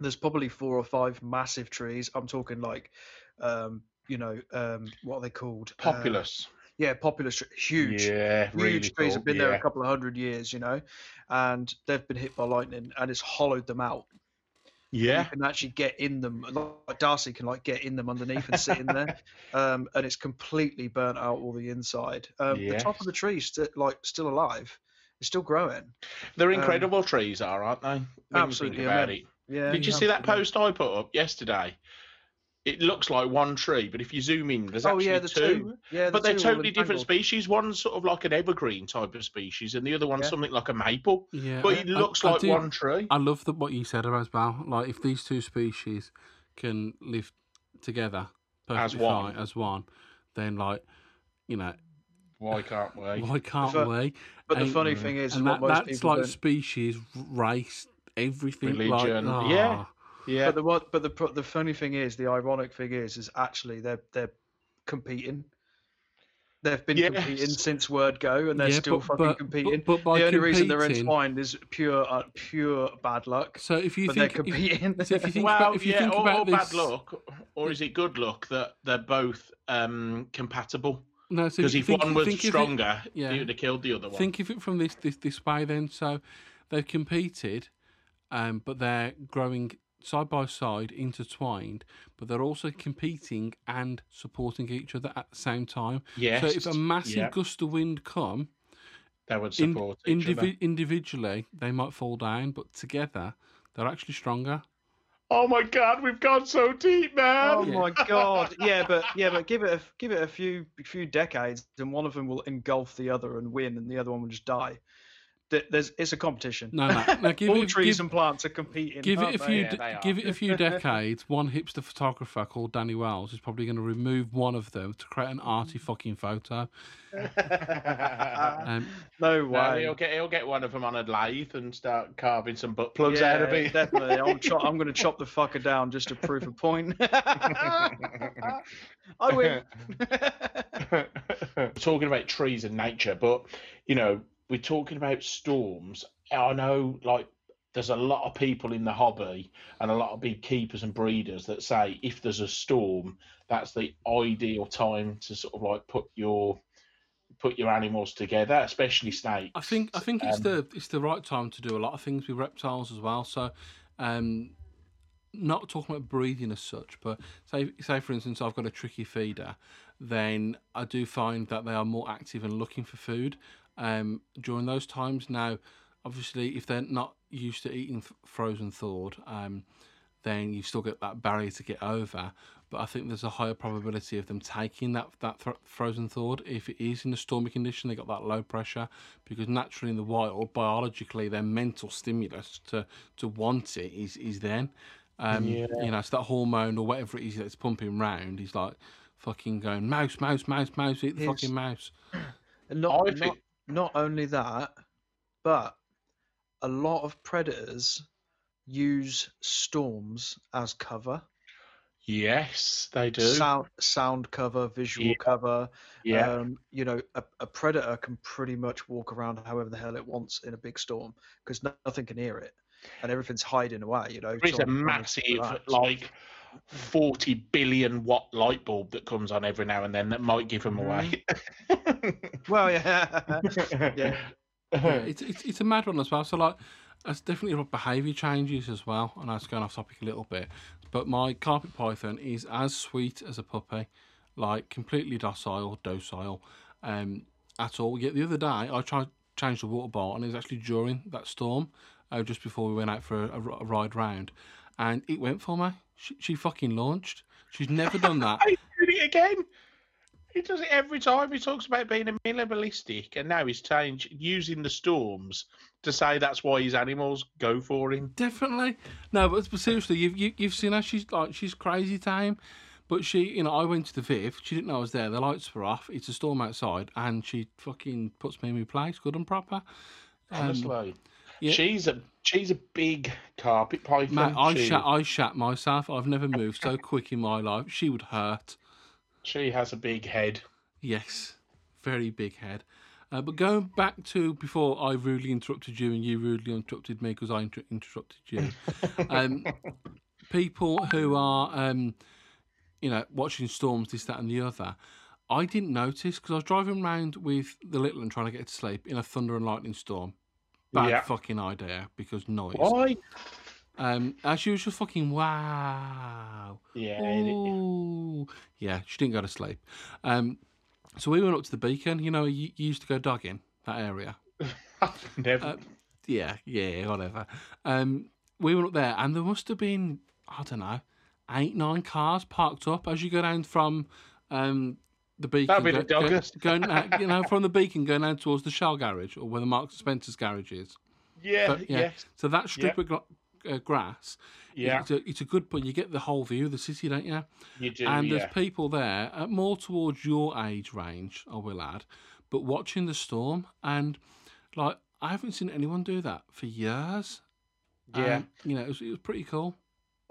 there's probably four or five massive trees. I'm talking like um you know um what are they called? Uh, Populous. yeah, populous huge. Yeah, Huge really trees cool. have been there a couple of hundred years, you know, and they've been hit by lightning and it's hollowed them out. Yeah, you can actually get in them. Like Darcy can like get in them underneath and sit in there, (laughs) um, and it's completely burnt out all the inside. Um, The top of the tree still like still alive. It's still growing. they're um, incredible trees, are, aren't they? When absolutely about it. Yeah. Did you see that post I put up yesterday? It looks like one tree, but if you zoom in, there's Oh actually yeah, the two. two. Yeah, the But they're two totally different entangled. species. One's sort of like an evergreen type of species, and the other one's Yeah. something like a maple. Yeah, But it I- looks I like do- one tree. I love that what you said about Bal. Like, if these two species can live together As one. fine, as one, then like, you know, Why can't we? why can't fu- we? But the And- funny thing is, and what that, most that's like don't- species, race, everything. Religion, Like, yeah. ah. Yeah, But the what? But the the funny thing is, the ironic thing is, is actually they're they're competing. They've been competing since word go, and they're Yeah, still but- fucking but- competing. But, but by the only reason they're competing- entwined is pure uh, pure bad luck. So if you but think, they're if, so if you think well, about, if you yeah, think or, about or this, bad luck, or is it good luck that they're both um, compatible? No, so Because if think- one was think of it- stronger, yeah. it would have killed the other one. Think of it from this this this way then. So they've competed, um, but they're growing side by side, intertwined, but they're also competing and supporting each other at the same time. yes, So if a massive yeah, gust of wind come, they would in, support other. indivi- individually they might fall down, but together they're actually stronger. Oh my god, we've gone so deep, man. Oh my god! Yeah, but yeah, but give it a give it a few few decades, and one of them will engulf the other and win, and the other one will just die. Th- There's it's a competition. No, no, (laughs) no. Give All it, trees give, and plants are competing. give it a few. Yeah, de- give it a few (laughs) decades. One hipster photographer called Danny Wells is probably going to remove one of them to create an arty fucking photo. (laughs) Um, No No, way. he'll get he'll get one of them on a lathe and start carving some butt plugs out of it. definitely. I'm, chop, I'm going to chop the fucker down just to prove a point. I win. talking about trees and nature, but you know, we're talking about storms. I know, like, there's a lot of people in the hobby and a lot of big keepers and breeders that say if there's a storm, that's the ideal time to sort of like put your put your animals together, especially snakes. I think I think it's Um, the it's the right time to do a lot of things with reptiles as well. So, um, not talking about breeding as such, but say say for instance I've got a tricky feeder, then I do find that they are more active and looking for food um, during those times. Now, obviously, if they're not used to eating f- frozen thawed, um, then you've still get that barrier to get over. But I think there's a higher probability of them taking that that th- frozen thawed if it is in a stormy condition. They got that low pressure because naturally in the wild, biologically, their mental stimulus to to want it is is then. Um, Yeah. You know, so that hormone or whatever it is that's pumping round He's like fucking going mouse, mouse, mouse, mouse, eat the Here's- fucking mouse. And (clears throat) not, I think- not only that, but a lot of predators use storms as cover. Yes, they do. Sound sound cover, visual Yeah. cover. yeah, Um, you know, a, a predator can pretty much walk around however the hell it wants in a big storm because nothing can hear it, and everything's hiding away. You know, is a massive, like, forty billion watt light bulb that comes on every now and then that might give them away. (laughs) Well, yeah, (laughs) yeah. Yeah, it's, it's it's a mad one as well. So like, it's definitely about behaviour changes as well. And I was going off topic a little bit, but my carpet python is as sweet as a puppy, like completely docile, docile, um, at all. Yet the other day I tried to change the water bowl, and it was actually during that storm, uh, just before we went out for a ride round, and it went for me. She, she fucking launched. She's never done (laughs) that. He's doing it again. He does it every time. He talks about being a minimalistic, and now he's changed using the storms to say that's why his animals go for him. Definitely. No, but, but seriously, you've you, you've seen her. She's like she's crazy time, but she, you know, I went to the Viv. She didn't know I was there. The lights were off. It's a storm outside, and she fucking puts me in my place, good and proper. Um, Honestly, yeah. she's a she's a big carpet python. Mate, I she, shat, I shat myself. I've never moved so quick in my life. She would hurt. she has a big head. Yes, very big head. Uh, but going back to before I rudely interrupted you and you rudely interrupted me because I inter- interrupted you. (laughs) um, people who are, um, you know, watching storms, this, that, and the other. I didn't notice because I was driving around with the little and trying to get to sleep in a thunder and lightning storm. Bad Yeah. fucking idea because noise. Why? Um, and she was just fucking wow. Yeah, Ooh. Yeah, she didn't go to sleep. Um, so we went up to the beacon. You know, you, you used to go dogging that area. (laughs) never. Uh, yeah, yeah, whatever. Um, we went up there, and there must have been, I don't know, eight, nine cars parked up as you go down from um, the beacon. That'd be the go- go- going, uh, you know, from the beacon going down towards the Shell garage or where the Mark Spencer's garage is. yeah, but, yeah. yes, So that strip Yeah. of uh, grass, yeah, it's a, it's a good point. You get the whole view of the city, don't you? you do. and yeah. there's people there uh, more towards your age range, I will add, but watching the storm and like I haven't seen anyone do that for years. yeah. Um, you know, it was, it was pretty cool.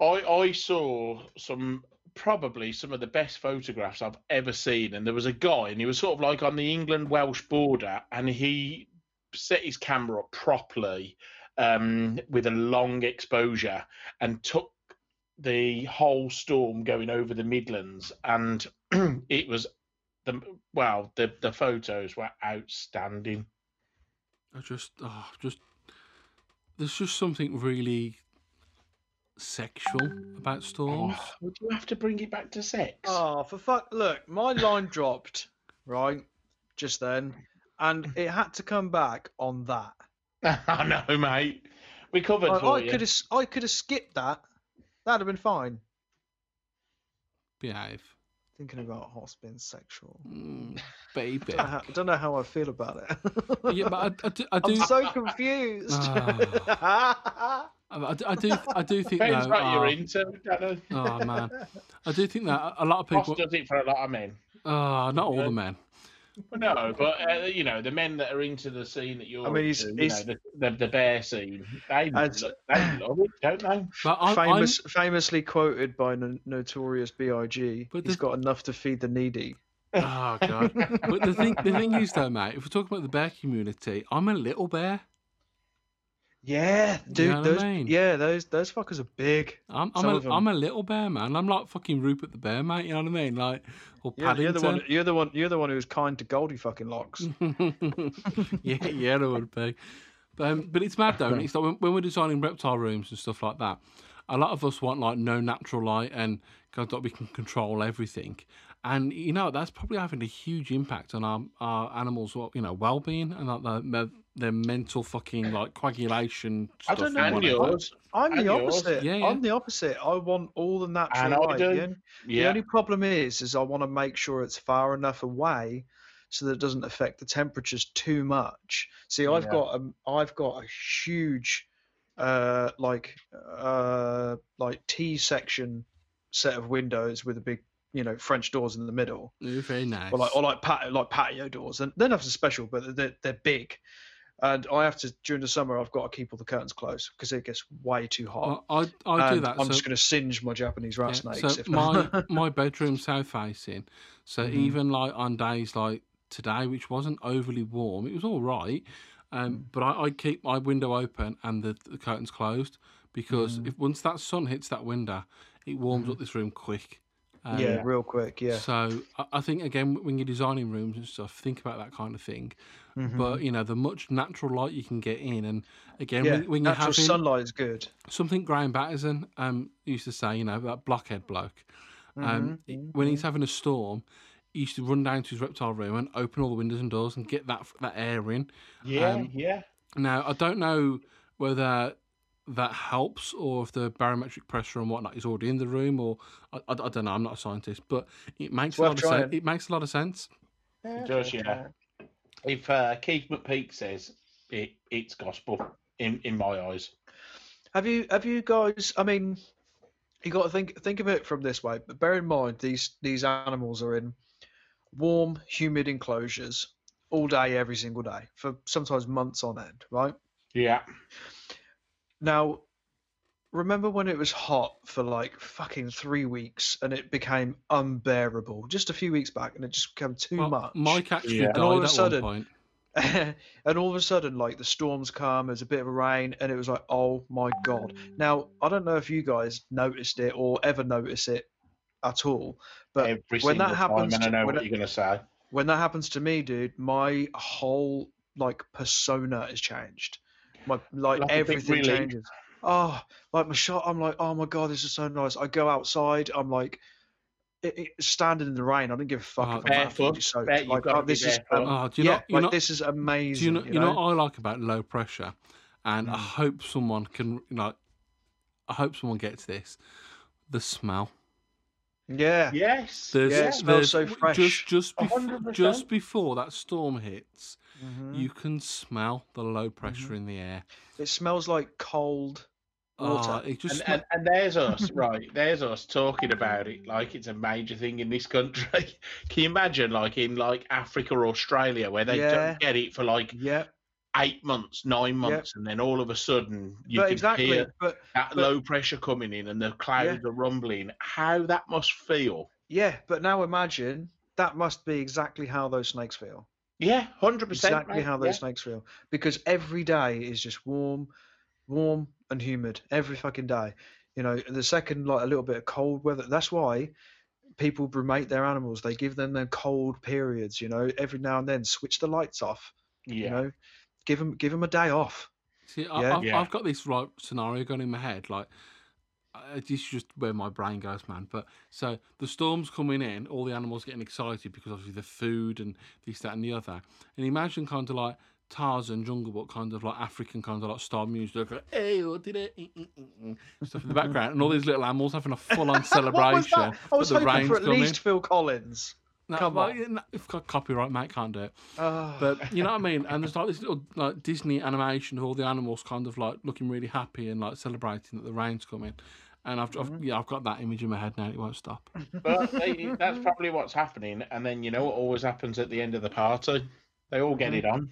I I saw some probably some of the best photographs I've ever seen, and there was a guy, and he was sort of like on the England Welsh border, and he set his camera up properly um, with a long exposure and took the whole storm going over the Midlands, and (clears throat) it was the wow the the photos were outstanding. I just, oh, just there's just something really sexual about storms. Oh, would you have to bring it back to sex? Oh, for fuck! Look, my line dropped right just then, and it had to come back on that. (laughs) I know, mate. We covered I, for I you. could have, I could have skipped that. That'd have been fine. Behave, Thinking about hot spin sexual. mm, baby. I don't know how- I don't know how I feel about it. yeah, but I, I do, I I'm do, so confused. I, (laughs) I do, I do, I do think Depends though. what you're oh, into. Dano. oh man, I do think that a lot of Ross people. does it for a lot of men. Oh, not all the men. No, but uh, you know the men that are into the scene that you're I mean, he's- into, you he's- know, the, the the bear scene. They, As- they love it, don't they? But I'm, Famous, famously quoted by no- Notorious B.I.G. But He's the- got enough to feed the needy. Oh god. But the thing, the thing is though, mate. If we're talking about the bear community, I'm a little bear. Yeah, dude. know what I those, mean? Yeah, those those fuckers are big. I'm I'm a. I'm a little bear man. I'm like fucking Rupert the Bear, mate. You know what I mean? Like or Yeah, you're the one. You're the one. You're the one who's kind to Goldie fucking locks. (laughs) yeah, yeah, it would be. But, um, but it's mad though. It's like when, when we're designing reptile rooms and stuff like that. A lot of us want like no natural light and of like we can control everything. And you know that's probably having a huge impact on our, our animals' well, you know well-being and like their, their, their mental fucking like coagulation. I Stuff don't know, And what- whatever. yours. I'm And the yours. opposite. Yeah, yeah. I'm the opposite. I want all the natural And light. do. The, only, only problem is, is I want to make sure it's far enough away so that it doesn't affect the temperatures too much. See, I've Yeah. got a, I've got a huge, uh, like, uh, like T section set of windows with a big, you know, French doors in the middle. Ooh, very nice. or like or like patio like patio doors, and they're nothing special, but they're they're big. And I have to during the summer, I've got to keep all the curtains closed because it gets way too hot. I, I, do that. I'm so, just going to singe my Japanese rat yeah, snakes. so my (laughs) my bedroom's south facing. So Mhm. even like on days like today, which wasn't overly warm, it was all right. Um, Mm. but I, I keep my window open and the, the curtains closed because Mm. if once that sun hits that window, it warms up this room quick. Um, yeah, real quick. Yeah. So I, think again when you're designing rooms and stuff, think about that kind of thing. Mhm. But you know the much natural light you can get in, and again yeah, when, when you're natural having sunlight is good. something Graham Batterson um, used to say, you know, that blockhead bloke. Um, Mhm, When he's having a storm, he used to run down to his reptile room and open all the windows and doors and get that that air in. Yeah, um, yeah. Now, I don't know whether that helps or if the barometric pressure and whatnot is already in the room, or I, I, I don't know. I'm not a scientist, but it makes a worth lot of sense. It makes a lot of sense. It does, yeah. If uh, Keith McPeak says it, it's gospel in in my eyes. Have you have you guys? I mean, you got to think think of it from this way. But bear in mind, these these animals are in warm, humid enclosures all day, every single day, for sometimes months on end, right? Yeah, Now, remember when it was hot for like fucking three weeks and it became unbearable just a few weeks back, and it just became too Well, much. Mike actually Yeah. died And all of a at sudden- one point. (laughs) and all of a sudden, like the storms come, there's a bit of a rain, and it was like, oh my god. Now, I don't know if you guys noticed it or ever notice it at all, but every when that happens, time, and I know when what it- you're going to say. when that happens to me, dude, my whole like persona has changed. My like, Like everything relief. changes. Oh, like my shot. I'm like, oh my god, this is so nice. I go outside. I'm like, it, it, standing in the rain. I don't give a fuck Oh, if I'm barefoot. soaked. Like, oh, this is barefoot. um, Oh, do you yeah, know? You like know, this is amazing. do you know? you You know know? what I like about low pressure, and I Mm. hope someone can like. I hope someone gets this. The smell. Yeah. Yes. There's, Yeah, it smells so fresh. just A bef- just before that storm hits, Mhm. you can smell the low pressure Mm-hmm. in the air. It smells like cold water. Oh, it just And, sme- and, and there's us, right? There's us talking about it like it's a major thing in this country. (laughs) Can you imagine, like in like Africa or Australia, where they Yeah. don't get it for like yeah, eight months, nine months, and then all of a sudden you but can exactly. hear But that but- low pressure coming in and the clouds are rumbling. How that must feel? yeah, but now imagine that must be exactly how those snakes feel. Yeah, hundred percent. exactly how those snakes feel because every day is just warm warm and humid every fucking day you know the second like a little bit of cold weather that's why people brumate their animals they give them their cold periods you know every now and then switch the lights off Yeah, you know give them give them a day off See, I, Yeah. I've, Yeah. I've got this like scenario going in my head. Like, uh, this is just where my brain goes, man. But so the storm's coming in, all the animals getting excited because obviously the food and this, that, and the other. And imagine kind of like Tarzan, Jungle Book, kind of like African kind of like style music, like, hey, what did it? Mm, mm, mm, mm," Stuff in the background, and all these little animals having a (laughs) what was celebration. i was but hoping for at least coming. phil collins No, come well, on. if got copyright, mate, can't do it. Ah, But you know what I mean? And there's like this little like Disney animation of all the animals kind of like looking really happy and like celebrating that the rain's coming. And I've, Mm-hmm. I've yeah, I've got that image in my head now. It won't stop. (laughs) but they, that's probably what's happening. And then you know what always happens at the end of the party? They all get it on.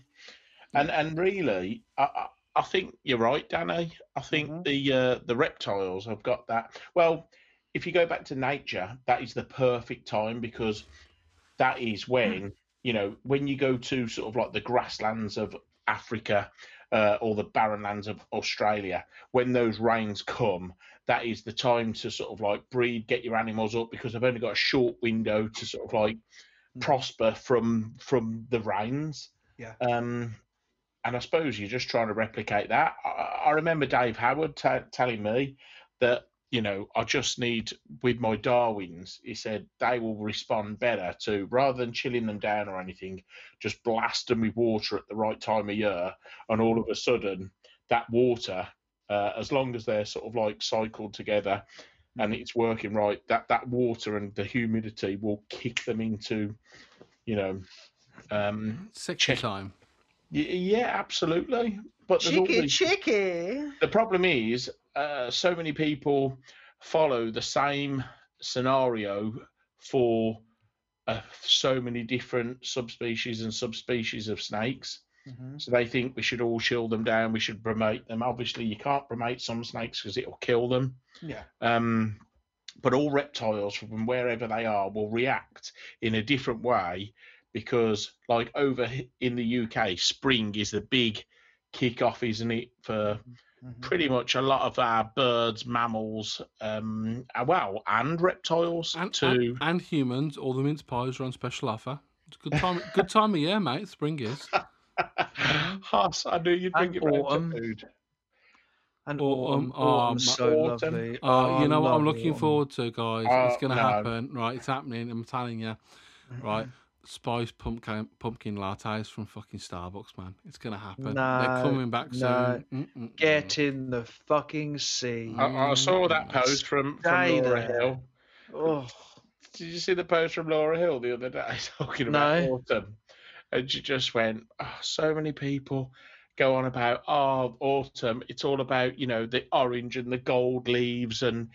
And and really, I, I, I think you're right, Danny. I think Mhm. the uh, the reptiles have got that. Well, if you go back to nature, that is the perfect time because that is when you know when you go to sort of like the grasslands of Africa uh, or the barren lands of Australia, when those rains come, that is the time to sort of like breed, get your animals up because they've only got a short window to sort of like Mhm. prosper from from the rains. Yeah. Um, and I suppose you're just trying to replicate that. I, I remember Dave Howard t- telling me that you know I just need with my Darwins. He said they will respond better to rather than chilling them down or anything, just blast them with water at the right time of year, and all of a sudden that water, uh, as long as they're sort of like cycled together. And it's working right. That that water and the humidity will kick them into, you know, um, Sexy Check- time. Y- Yeah, absolutely. But there's all Chicky, these- chicky. the problem is, uh, so many people follow the same scenario for uh, so many different subspecies and subspecies of snakes. Mhm. So they think we should all chill them down. We should brumate them. Obviously, you can't brumate some snakes because it'll kill them. Yeah. Um, but all reptiles from wherever they are will react in a different way because, like over in the UK, spring is the big kick-off, isn't it, for Mhm. pretty much a lot of our birds, mammals, um, uh, well, and reptiles And, too. and, and humans, all the mince pies are on special offer. It's a good time. good time of year, mate. Spring is. (laughs) Hoss, I knew you'd bring And it round to autumn. food. And Autumn, autumn, oh, autumn's my- so Autumn. lovely. Uh, Oh, you know I what I'm looking autumn. forward to, guys? Oh, it's going to no. happen. Right, it's happening. I'm telling you. Right, spice pumpkin pumpkin lattes from fucking Starbucks, man. It's going to happen. They're coming back soon. no. Mm-mm-mm. Get in the fucking sea. I, I saw that post from, from Stay Laura there. Hill. Oh, Did you see the post from Laura Hill the other day (laughs) talking about No. autumn? And she just went, oh, so many people go on about, oh, autumn. It's all about, you know, the orange and the gold leaves. And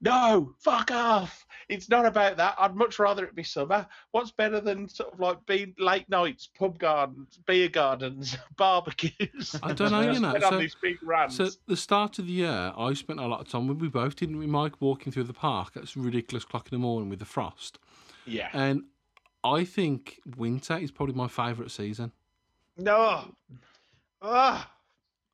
no, fuck off. It's not about that. I'd much rather it be summer. What's better than sort of like being late nights, pub gardens, beer gardens, (laughs) barbecues? I don't know, you know, went so- these big rants. So the start of the year, I spent a lot of time. With, we both didn't we, Mike, walking through the park at ridiculous clock in the morning with the frost. yeah. And I think winter is probably my favourite season. no. Ah,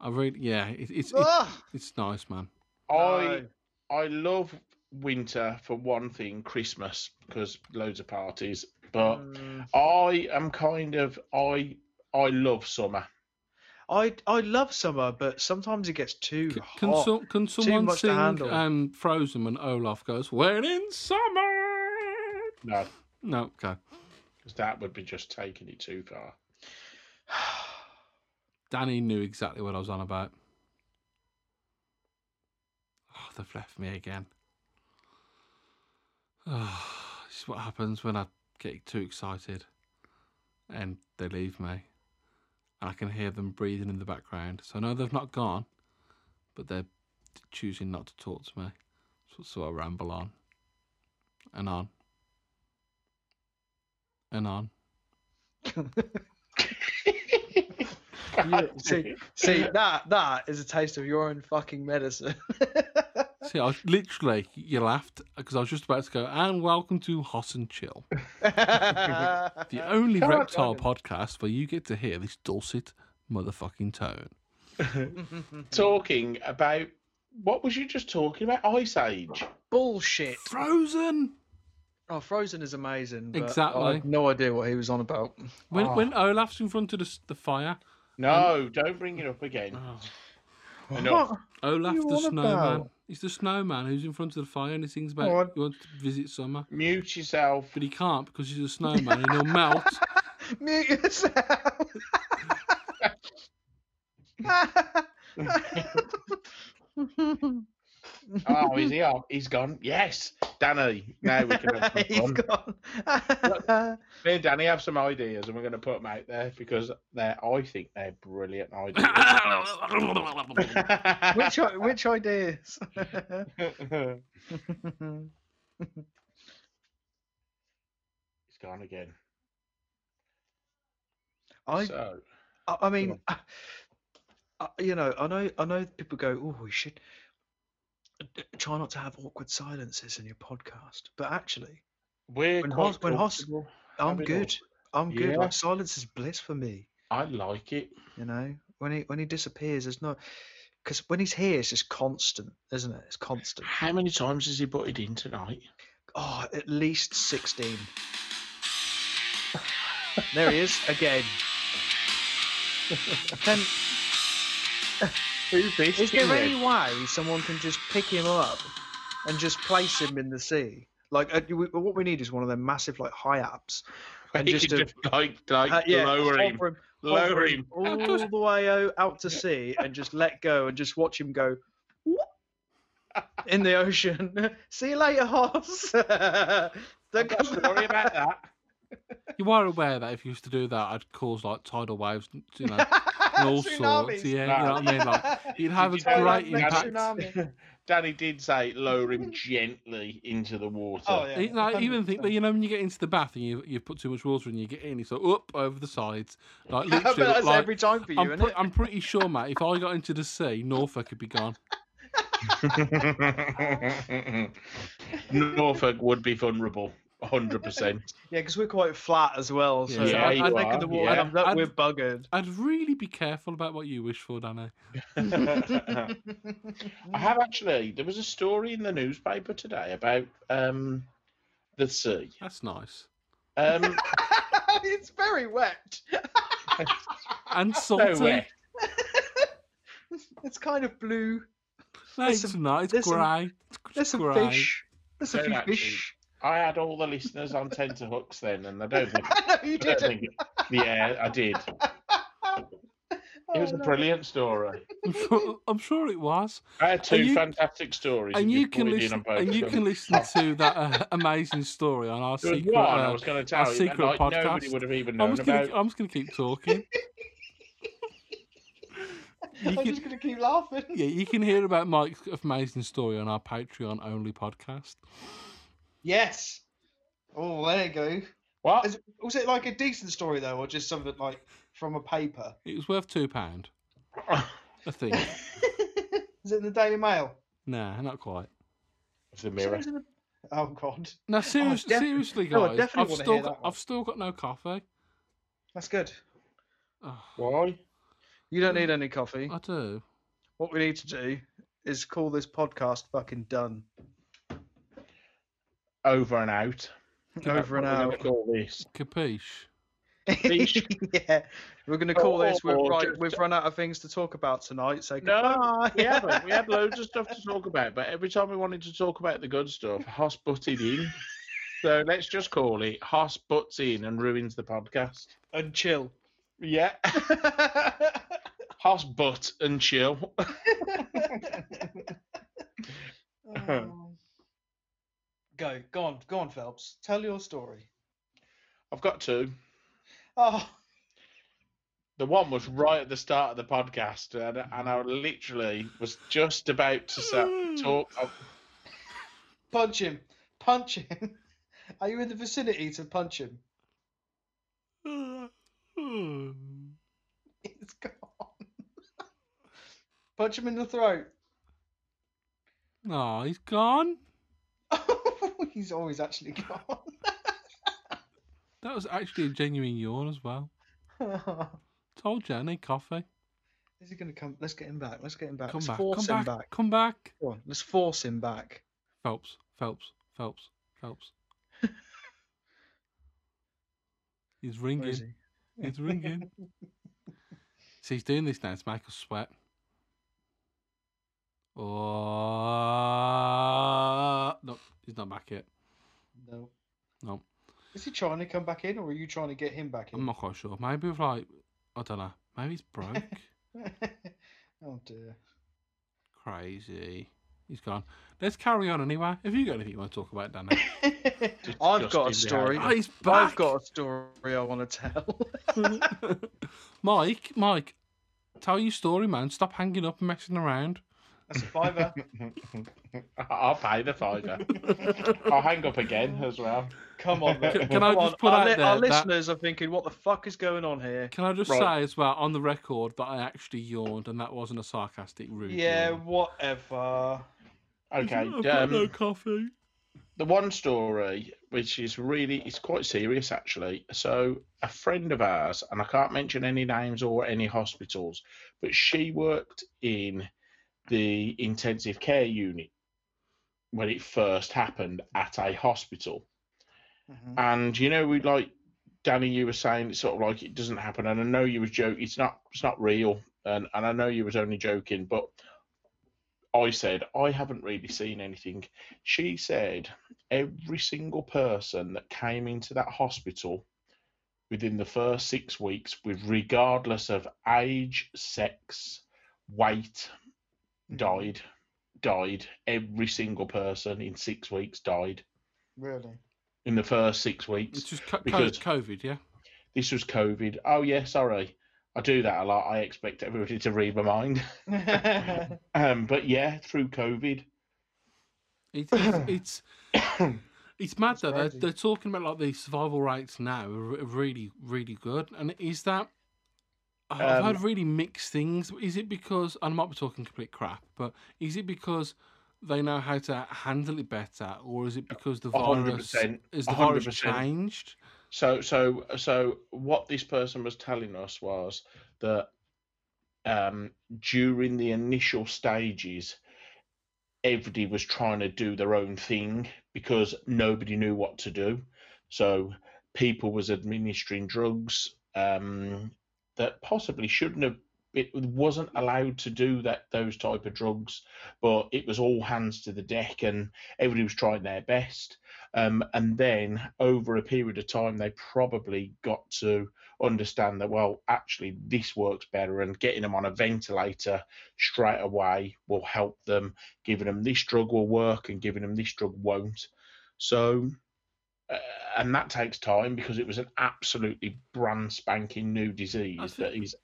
I really, yeah, it, it's it's ah. it's nice, man. I I love winter for one thing, Christmas because loads of parties. But Mm, I am kind of I I love summer. I I love summer, but sometimes it gets too C- Can, hot. some, can someone much to sing handle. um, Frozen when Olaf goes, When in summer? No, No, okay. because that would be just taking it too far. (sighs) Danny knew exactly what I was on about. Oh, they've left me again. Oh, this is what happens when I get too excited and they leave me. And I can hear them breathing in the background. So I know they've not gone, but they're choosing not to talk to me. So, so I ramble on and on and on. (laughs) You- (laughs) see, see that that is a taste of your own fucking medicine. (laughs) See, I was literally, you laughed because I was just about to go, and welcome to Hot and Chill, the (laughs) the only Come reptile Simon. podcast where you get to hear this dulcet motherfucking tone. Talking about what was you just talking about? Ice Age. bullshit. Frozen! Oh, Frozen is amazing. but I Exactly. have no idea what he was on about. When, Oh. when Olaf's in front of the, the fire, No, um, don't bring it up again. oh, Enough. Olaf the snowman. about? He's the snowman who's in front of the fire and he sings about I- he wants to visit summer. Mute yourself. But he can't because he's a snowman and he'll melt. (laughs) Mute yourself. (laughs) (laughs) Oh, is he off? He's gone. Yes, Danny. Now we can have some (laughs) He's fun. gone. (laughs) Me and Danny have some ideas, and we're going to put them out there because they're. I think they're brilliant ideas. (laughs) which i- which ideas? He's gone again. I so I I mean, uh, you know, I know I know people go, oh, we should try not to have awkward silences in your podcast, but actually, we're when Hos- when Hos- I'm good. I'm good. Yeah. Like silence is bliss for me. I like it. You know, when he when he disappears, there's no because when he's here, it's just constant, isn't it? It's constant. How many times has he butted in tonight? Oh, at least sixteen. there he is again. (laughs) This? Is there any way someone can just pick him up and just place him in the sea? Like, uh, we, what we need is one of them massive like high ups. and He just could a- just like, like Uh, yeah, lower him, hover him, lower him. all the way out, out to (laughs) sea and just let go and just watch him go in the ocean. (laughs) See you later, Hoss. (laughs) Don't I've got come story about that. You are aware that if you used to do that, I'd cause like tidal waves, you know, and all sorts. Yeah, you know what I mean. Like (laughs) you'd have a Did you great that impact. (laughs) Danny did say lower him (laughs) gently into the water. Oh, yeah. You know, even think that 100%. you know when you get into the bath and you you put too much water and you get in, it's like up over the sides, like but literally. that's like, every time for you, I'm, isn't pre- it? I'm pretty sure, mate. If I got into the sea, Norfolk could be gone. Norfolk would be vulnerable, hundred percent. (laughs) Yeah, because we're quite flat as well. So Yeah, I, you I think are, in the water yeah. comes up, I'd- we're buggered. I'd really be careful about what you wish for, Danny. (laughs) I have actually. There was a story in the newspaper today about um, the sea. That's nice Um, (laughs) it's very wet. and so salty. wet. it's kind of blue. No, There's it's some- not. It's there's grey. It's There's some fish. There's a Don't few actually- fish. I had all the listeners on tenterhooks then, and I don't think. (laughs) I know you didn't. think yeah, I did. It was (laughs) Oh, a no. brilliant story. I'm sure, I'm sure it was. I had two you- fantastic stories. And you can put it in listen. on both And you them. can listen (laughs) to that uh, amazing story on our There was secret. one I uh, was going to our tell you, that, secret like, nobody podcast. would have even I'm known just, gonna, about. I'm just gonna keep talking. You I'm can- just gonna keep laughing. yeah, you can hear about Mike's amazing story on our Patreon only podcast. Yes. Oh, there you go. What? Is was it like a decent story though, or just something like from a paper? It was worth two pound, (laughs) I think. Is it in the Daily Mail? nah, not quite. It's the mirror. It in Oh God, Now, oh, serious, def- seriously, no, I guys, definitely I've still hear got, one. I've still got no coffee. that's good. Oh, Why? You don't need any coffee. I do. What we need to do is call this podcast fucking done. Over and out. Over and What we out. (laughs) gonna Call this. Capiche? yeah, we're going to call this. We've, oh, right, just- we've run out of things to talk about tonight. So No, we haven't. We had (laughs) loads of stuff to talk about, but every time we wanted to talk about the good stuff, Hoss butted in. So let's just call it Hoss butts in and ruins the podcast. and chill. Yeah. (laughs) Hoss butt and chill. Oh. Go, go on, go on, Phelps. Tell your story. I've got two. Oh, The one was right at the start of the podcast, and, and I literally was just about to sa- talk. oh, (sighs) punch him, punch him. (laughs) Are you in the vicinity to punch him? (sighs) It's gone. (laughs) punch him in the throat. No, he's gone. (laughs) He's always actually (laughs) gone. (laughs) That was actually a genuine yawn as well. (laughs) Told you, I need coffee. Is he going to come? Let's get him back. Let's get him back. Come Let's back, force come him back, back. come back. Come on, let's force him back. Phelps, Phelps, Phelps, Phelps. he's ringing. he? He's ringing. So he's doing this now It's Michael sweat. Oh no, he's not back yet. No. No. Is he trying to come back in, or are you trying to get him back in? I'm not quite sure. Maybe with like I don't know. Maybe he's broke. (laughs) oh dear. Crazy. He's gone. Let's carry on anyway. Have you got anything you want to talk about, Danny? (laughs) I've got a story. oh, he's back. I've got a story I want to tell. (laughs) Mike, Mike, tell your story, man. Stop hanging up and messing around. That's a fiver. (laughs) I'll pay the fiver. (laughs) I'll hang up again as well. Come on, then. Can- can I Come just on. put our, out li- there our that- listeners are thinking, what the fuck is going on here? Can I just Right. say as well on the record that I actually yawned and that wasn't a sarcastic rude Yeah, yawn. whatever. Okay. I've got no Um, coffee. the one story, which is really, it's quite serious actually. So, a friend of ours, and I can't mention any names or any hospitals, but she worked in the intensive care unit when it first happened at a hospital. Mhm. And you know, we like Danny, you were saying it's sort of like it doesn't happen, and I know you was joking. It's not, it's not real, and and I know you was only joking, but I said I haven't really seen anything. She said every single person that came into that hospital within the first six weeks, with regardless of age, sex, weight. Died. Died. Every single person in six weeks died Really? in the first six weeks. It's just co- co- Because- COVID, yeah. This was COVID. Oh yeah, sorry. I do that a lot. I expect everybody to read my mind. (laughs) um, but yeah, through COVID. It, it's (coughs) it's it's mad It's though. They're, they're talking about like the survival rates now are really really good. And is that I've Um, heard really mixed things. Is it because I might be talking complete crap, but is it because they know how to handle it better, or is it because the virus is the hundred virus changed? So so so what this person was telling us was that um, during the initial stages, everybody was trying to do their own thing because nobody knew what to do. So people was administering drugs um, that possibly shouldn't have. It wasn't allowed to do that those type of drugs, but it was all hands to the deck, and everybody was trying their best. Um, and then over a period of time, they probably got to understand that, well, actually, this works better, and getting them on a ventilator straight away will help them. Giving them this drug will work, and giving them this drug won't. So, uh, and that takes time because it was an absolutely brand spanking new disease think- that is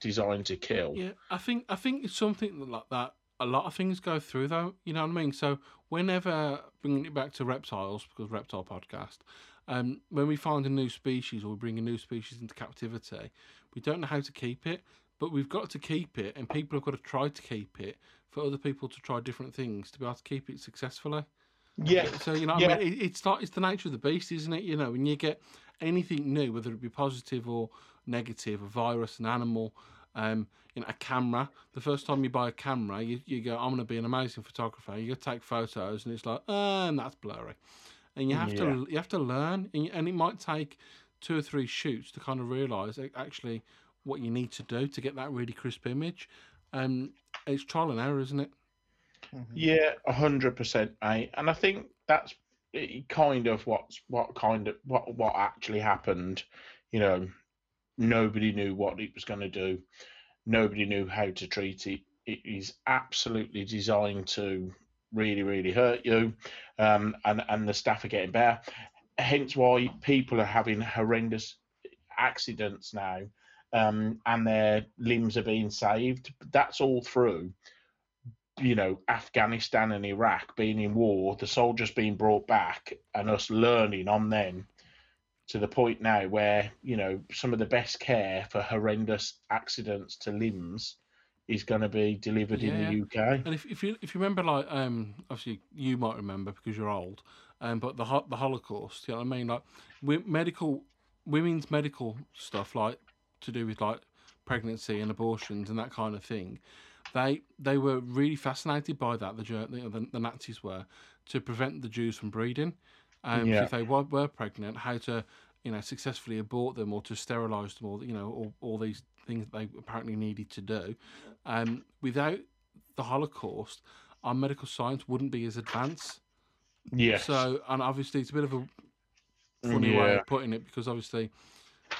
designed to kill. Yeah, I think I think it's something like that. A lot of things go through though. You know what I mean? So whenever bringing it back to reptiles, because reptile podcast, um, when we find a new species or we bring a new species into captivity, we don't know how to keep it, but we've got to keep it, and people have got to try to keep it for other people to try different things to be able to keep it successfully. Yeah, So you know, Yeah. I mean, it, it's like it's the nature of the beast, isn't it? You know, when you get anything new, whether it be positive or negative, a virus, an animal, um, you know, a camera. The first time you buy a camera, you, you go, "I'm going to be an amazing photographer." You go take photos, and it's like, "Ah, and that's blurry," and you have Yeah. to you have to learn, and, you- and it might take two or three shoots to kind of realise actually what you need to do to get that really crisp image. Um, it's trial and error, isn't it? Mhm. Yeah, hundred percent, mate. And I think that's kind of what's what kind of what what actually happened. You know, nobody knew what it was going to do. Nobody knew how to treat it. It is absolutely designed to really, really hurt you, um, and and the staff are getting better. Hence why people are having horrendous accidents now, um, and their limbs are being saved. That's all through you know, Afghanistan and Iraq being in war, the soldiers being brought back, and us learning on them to the point now where, you know, some of the best care for horrendous accidents to limbs is going to be delivered in the UK. And if, if you if you remember, like um, obviously you might remember because you're old, um, but the the Holocaust, you know what I mean? Like we, medical women's medical stuff, like to do with like pregnancy and abortions and that kind of thing. They they were really fascinated by that. The the, the, Nazis were to prevent the Jews from breeding. Um, Yeah. if they were, were pregnant, how to you know successfully abort them or to sterilise them, or you know all, all these things that they apparently needed to do. Um, without the Holocaust, our medical science wouldn't be as advanced. Yes. So, and obviously, it's a bit of a funny way of putting it because obviously,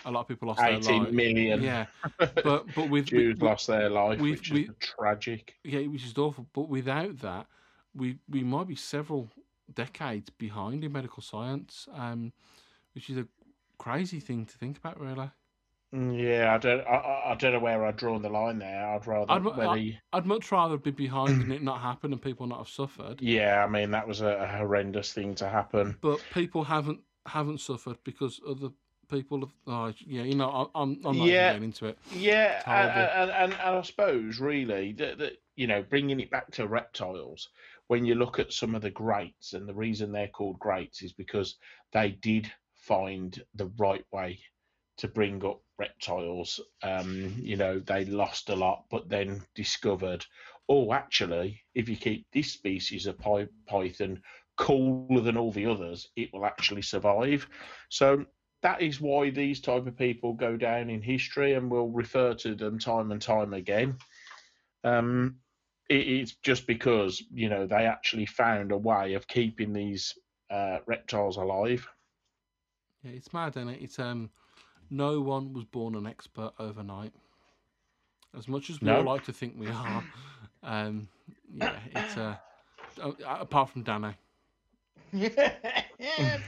a lot of people lost their 18 life. million Yeah, but but with, (laughs) Jews lost their life, we've- which we- is tragic. yeah, which is awful. But without that, we we might be several decades behind in medical science, um, which is a crazy thing to think about, really. Mm, Yeah, I don't, I- I, don't know where I'd drawn the line there. I'd rather I'd mu- whether I- you- I'd much rather be behind and it not happen and people not have suffered. yeah, I mean that was a, a horrendous thing to happen. but people haven't haven't suffered because other people have. Oh, yeah, you know, I, I'm I'm not Yeah. getting into it. Yeah, and, and, and, and I suppose really that, that you know bringing it back to reptiles, when you look at some of the greats, and the reason they're called greats is because they did find the right way to bring up reptiles. Um, you know, they lost a lot, but then discovered, oh, actually, if you keep this species of py- python cooler than all the others, it will actually survive. So that is why these type of people go down in history, and we'll refer to them time and time again. Um, it, it's just because you know they actually found a way of keeping these uh, reptiles alive. Yeah, it's mad, isn't it? It's um, no one was born an expert overnight. As much as we No. all like to think we are, um, yeah, it's uh, apart from Danny. (laughs)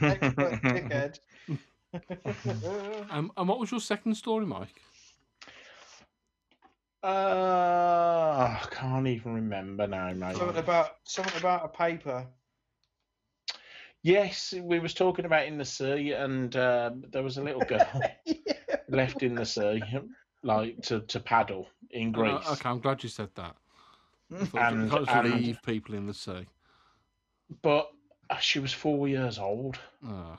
Expert dickhead. (laughs) Um, and what was your second story, Mike? Uh, I can't even remember now, mate. something about something about a paper. Yes, we was talking about in the sea, and um, there was a little girl (laughs) left in the sea, like to, to paddle in Oh, Greece. okay, I'm glad you said that. I thought And- you and- leave people in the sea. But uh, she was four years old. Oh,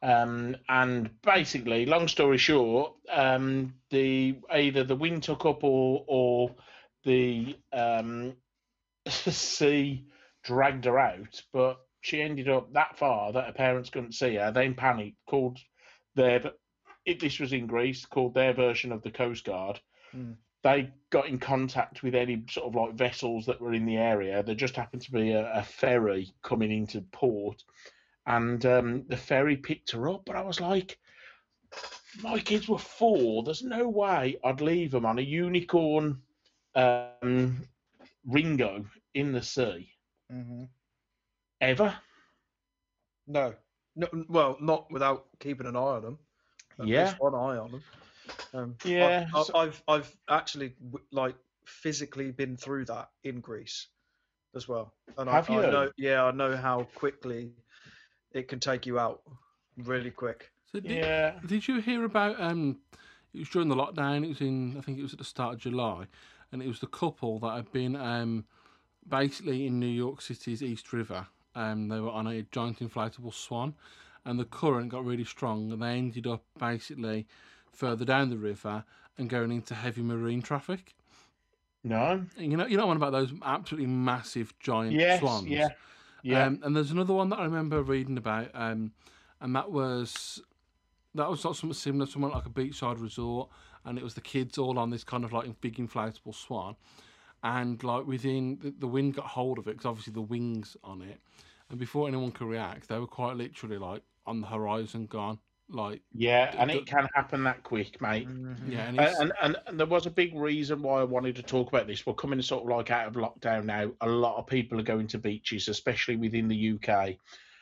Um, and basically, long story short, um, the either the wind took up or or the um, (laughs) sea dragged her out, but she ended up that far that her parents couldn't see her. Then panicked, called their if this was in Greece, called their version of the Coast Guard. Hmm. They got in contact with any sort of like vessels that were in the area. There just happened to be a, a ferry coming into port, and um, the ferry picked her up. But I was like, my kids were four. There's no way I'd leave them on a unicorn um, Ringo in the sea hmm ever. No. no, well, not without keeping an eye on them. At Yeah. one eye on them. Um, Yeah, I, I've I've actually like physically been through that in Greece as well, and Have I, you? I know. Yeah, I know how quickly it can take you out, really quick. so did, Yeah. did you hear about? Um, it was during the lockdown. It was in, I think it was at the start of July, and it was the couple that had been um, basically in New York City's East River. Um, they were on a giant inflatable swan, and the current got really strong, and they ended up basically further down the river and going into heavy marine traffic. No. And you know, you know one about those absolutely massive giant Yes. swans. Yeah. Yeah. Um, and there's another one that I remember reading about, um, and that was that was not something similar, somewhere like a beachside resort, and it was the kids all on this kind of like big inflatable swan, and like within the, the wind got hold of it because obviously the wings on it, and before anyone could react, they were quite literally like on the horizon, gone. Like yeah. And d- it can happen that quick, mate. yeah, and Uh, and, and and there was a big reason why I wanted to talk about this. We're coming sort of like out of lockdown now. A lot of people are going to beaches, especially within the UK.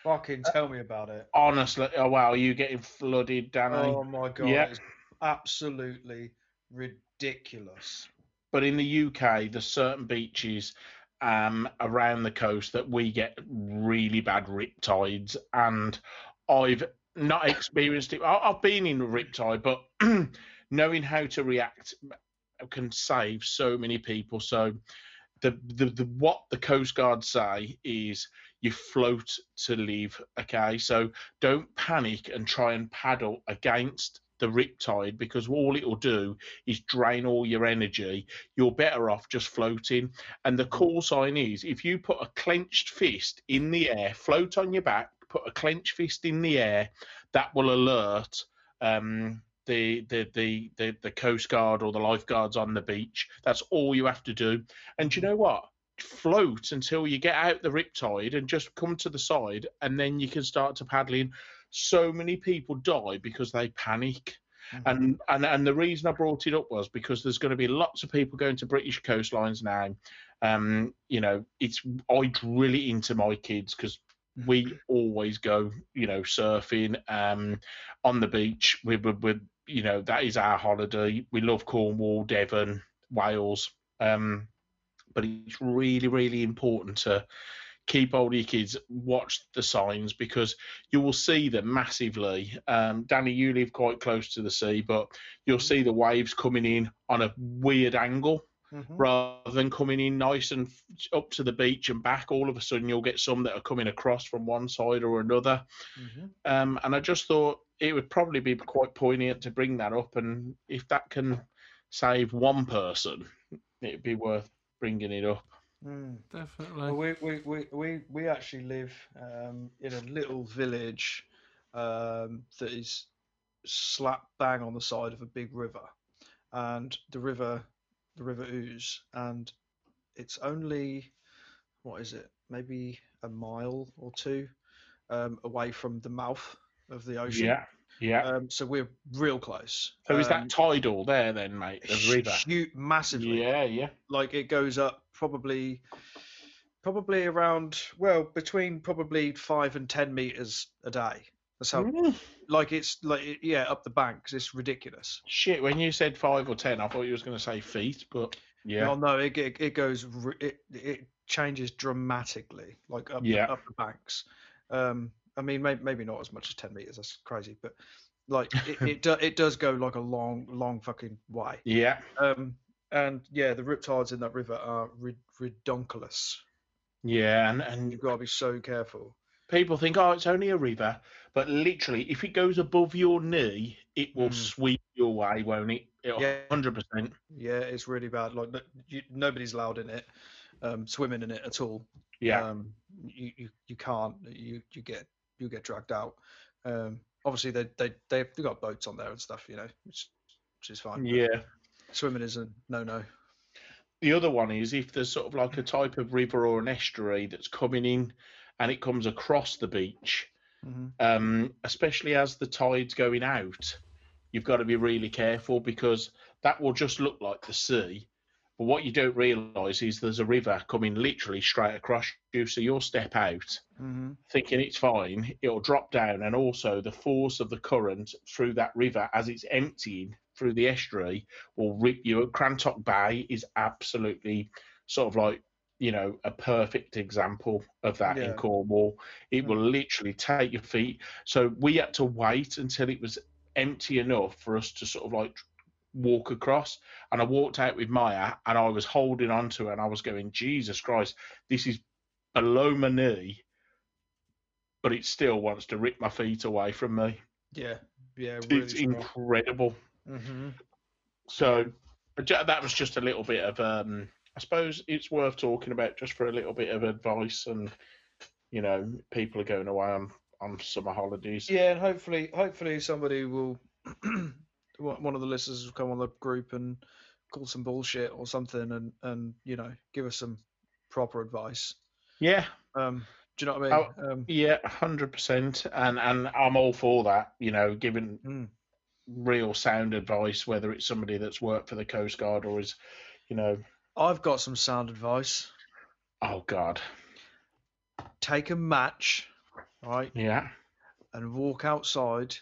Fucking tell me about it. Honestly, oh wow, are you getting flooded, Danny? Oh my god, Yeah. it's absolutely ridiculous. but in the UK, there's certain beaches um, around the coast that we get really bad riptides, and I've not experienced it. I- I've been in a riptide, but (clears throat) knowing how to react can save so many people. So, the, the the what the Coast Guard say is you float to leave. Okay, so don't panic and try and paddle against the riptide because all it will do is drain all your energy. You're better off just floating. And the call sign is if you put a clenched fist in the air, float on your back, put a clenched fist in the air, that will alert um, the, the the the the coast guard or the lifeguards on the beach. That's all you have to do. And you know what? Float until you get out the riptide and just come to the side, and then you can start to paddling. So many people die because they panic. And, and and the reason I brought it up was because there's going to be lots of people going to British coastlines now. Um, you know, it's I drill it into my kids because we always go, you know, surfing um, on the beach. We with, with you know that is our holiday. We love Cornwall, Devon, Wales. Um, but it's really really important to keep hold of your kids, watch the signs because you will see them massively. Um, Danny, you live quite close to the sea, but you'll see the waves coming in on a weird angle. Mhm. rather than coming in nice and up to the beach and back. All of a sudden, you'll get some that are coming across from one side or another. Mhm. Um, and I just thought it would probably be quite poignant to bring that up. And if that can save one person, it'd be worth bringing it up. Mm. Definitely. Well, we, we, we, we, we actually live um, in a little village um, that is slap bang on the side of a big river, and the river, the river Ouse, and it's only what is it? Maybe a mile or two um, away from the mouth of the ocean. Yeah, yeah. Um, so we're real close. so is Um, that tidal there then, mate? The river. hu- massively Yeah, yeah. like it goes up probably probably around well between probably five and ten meters a day that's how Mm. like it's like yeah up the banks it's ridiculous. Shit, when you said five or ten, I thought you was going to say feet, but yeah. no no it, it, it goes it, it changes dramatically like up, the- up the banks. Um i mean maybe, maybe not as much as 10 meters that's crazy but like (laughs) it, it, do, it does go like a long long fucking way. Yeah, um and yeah the riptides in that river are rid- redonkulous yeah, and, and you've got to be so careful people think, oh, it's only a river, but literally, if it goes above your knee, it will Mm. sweep you away, won't it? It'll, Yeah. 100%. Yeah, it's really bad. Like you, nobody's allowed in it, um, swimming in it at all. Yeah, Um, you, you you can't. You you get you get dragged out. Um, obviously they they they've got boats on there and stuff, you know, which which is fine. yeah. Swimming is a no no. The other one is if there's sort of like a type of river or an estuary that's coming in and it comes across the beach, hmm um, especially as the tide's going out, you've got to be really careful because that will just look like the sea. But what you don't realise is there's a river coming literally straight across you. So you'll step out hmm thinking it's fine, it'll drop down, and also the force of the current through that river as it's emptying through the estuary will rip you. Crantock Bay is absolutely sort of like you know a perfect example of that in Cornwall. It will literally take your feet. So we had to wait until it was empty enough for us to sort of like walk across and I walked out with Maya and I was holding on to her and I was going Jesus Christ this is below my knee but it still wants to rip my feet away from me. Yeah, yeah, really It's strong. incredible. hmm So that was just a little bit of, um, I suppose it's worth talking about just for a little bit of advice. And, you know, people are going away on, on summer holidays. Yeah, and hopefully, hopefully somebody will, (clears throat) one of the listeners will come on the group and call some bullshit or something, and and you know give us some proper advice. Yeah. Um, do you know what I mean? Um, Yeah, hundred percent, and and I'm all for that. You know, giving Mm. real sound advice, whether it's somebody that's worked for the Coast Guard or is, you know, I've got some sound advice. oh God, Take a match, right, yeah, and walk outside.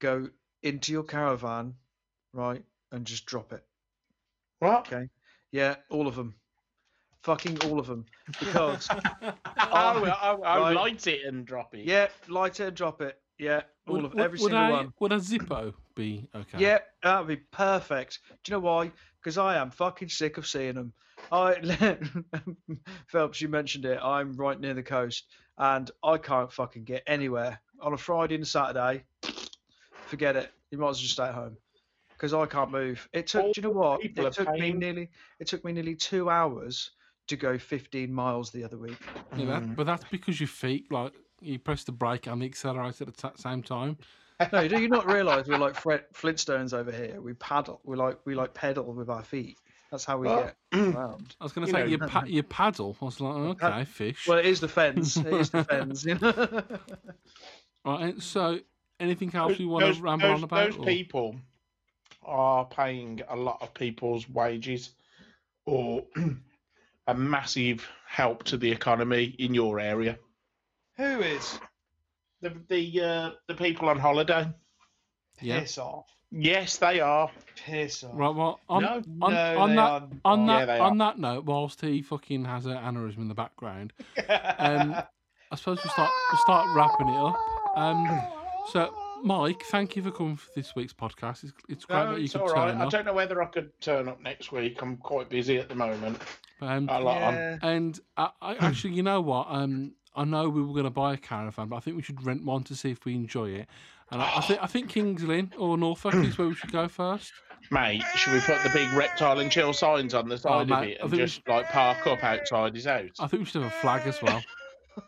Go into your caravan, right, and just drop it. what? Okay. Yeah, all of them. Fucking all of them. (laughs) Because oh, I, I, I right. light it and drop it. yeah, light it and drop it. Yeah, all Would, of would- every would single a, one. Would a Zippo be okay? Yeah, that would be perfect. Do you know why? Because I am fucking sick of seeing them. I (laughs) Phelps, you mentioned it. I'm right near the coast, and I can't fucking get anywhere on a Friday and a Saturday. (sniffs) Forget it. You might as well just stay at home because I can't move. It took. All do you know what? It took me nearly. It took me nearly two hours to go 15 miles the other week. Yeah, that, Mm. but that's because your feet, like, you press the brake and the accelerator at the t- same time. No, do you not realise we're like Fred Flintstones over here? We paddle. We like we like pedal with our feet. That's how we Well, get (clears throat) around. I was going to You say know- you, pa- you paddle. I was like, Pa- okay, fish. Well, it is the fence. It is the (laughs) fence. You (laughs) know. Right, so anything else you want those, to ramble those, on about? those or- people are paying a lot of people's wages or (clears throat) a massive help to the economy in your area. Who is? The the uh, the people on holiday. Yeah. Piss off. Yes, they are. Piss off. Right, well, on, No. on, no, on they that are on not. Yeah, that they on that note, whilst he fucking has an aneurysm in the background, um, I suppose we'll start we'll start wrapping it up. Um, so Mike, thank you for coming for this week's podcast. It's, it's great No, that you it's could all right. turn I don't know whether I could turn up next week. I'm quite busy at the moment. Um, A lot on. Yeah. and I, I actually, you know what? Um, I know we were going to buy a caravan, but I think we should rent one to see if we enjoy it. And I, I think I think Kings Lynn or Norfolk is where we should go first. Mate, should we put the big reptile and chill signs on the side of Oh, mate, it I and think we just like park up outside his house I think we should have a flag as well.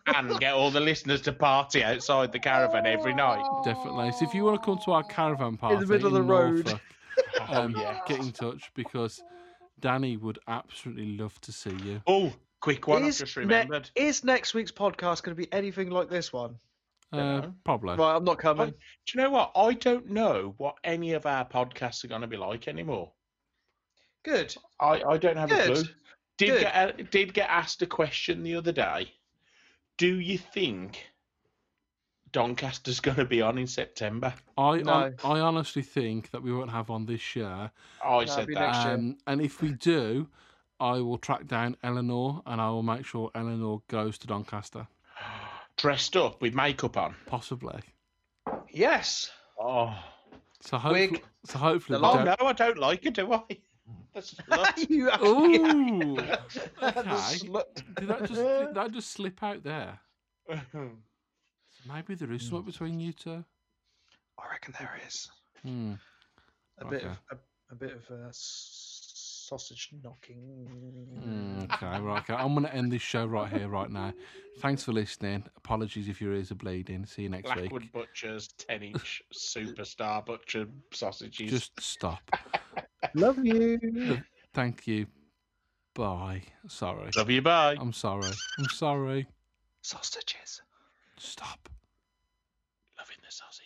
and get all the listeners to party outside the caravan every night? Definitely. So if you want to come to our caravan party in the middle of the road. Norfolk, (laughs) Oh, um, yeah. get in touch because Danny would absolutely love to see you. Oh, quick one! I've Is just ne- Is next week's podcast going to be anything like this one? Uh, probably. Right, I'm not coming. Do you know what? I don't know what any of our podcasts are going to be like anymore. Good. I, I don't have a clue. Did Good. get a, did get asked a question the other day. Do you think Doncaster's (laughs) going to be on in September? I No. hon- I honestly think that we won't have one this year. I it'll said that. Um, and if we do, I will track down Eleanor and I will make sure Eleanor goes to Doncaster. (gasps) Dressed up with makeup on. Possibly. Yes. Oh, So hopefully, Wig. so hopefully The we oh don't- no, I don't like it, do I? (laughs) That's slut. (laughs) you Ooh, (laughs) The okay. slut. Did that just did that just slip out there? Maybe there is something between you two. I reckon there is Hmm. a bit of a, a bit of uh, s- sausage knocking. Mm, okay, right. Okay. I'm going to end this show right here, right now. Thanks for listening. Apologies if your ears are bleeding. See you next Blackwood week. Butchers, 10 inch superstar butcher sausages. Just stop. (laughs) Love you. Thank you. Bye. Sorry. love you, bye. I'm sorry. I'm sorry. Sausages. Stop. Loving the sausage.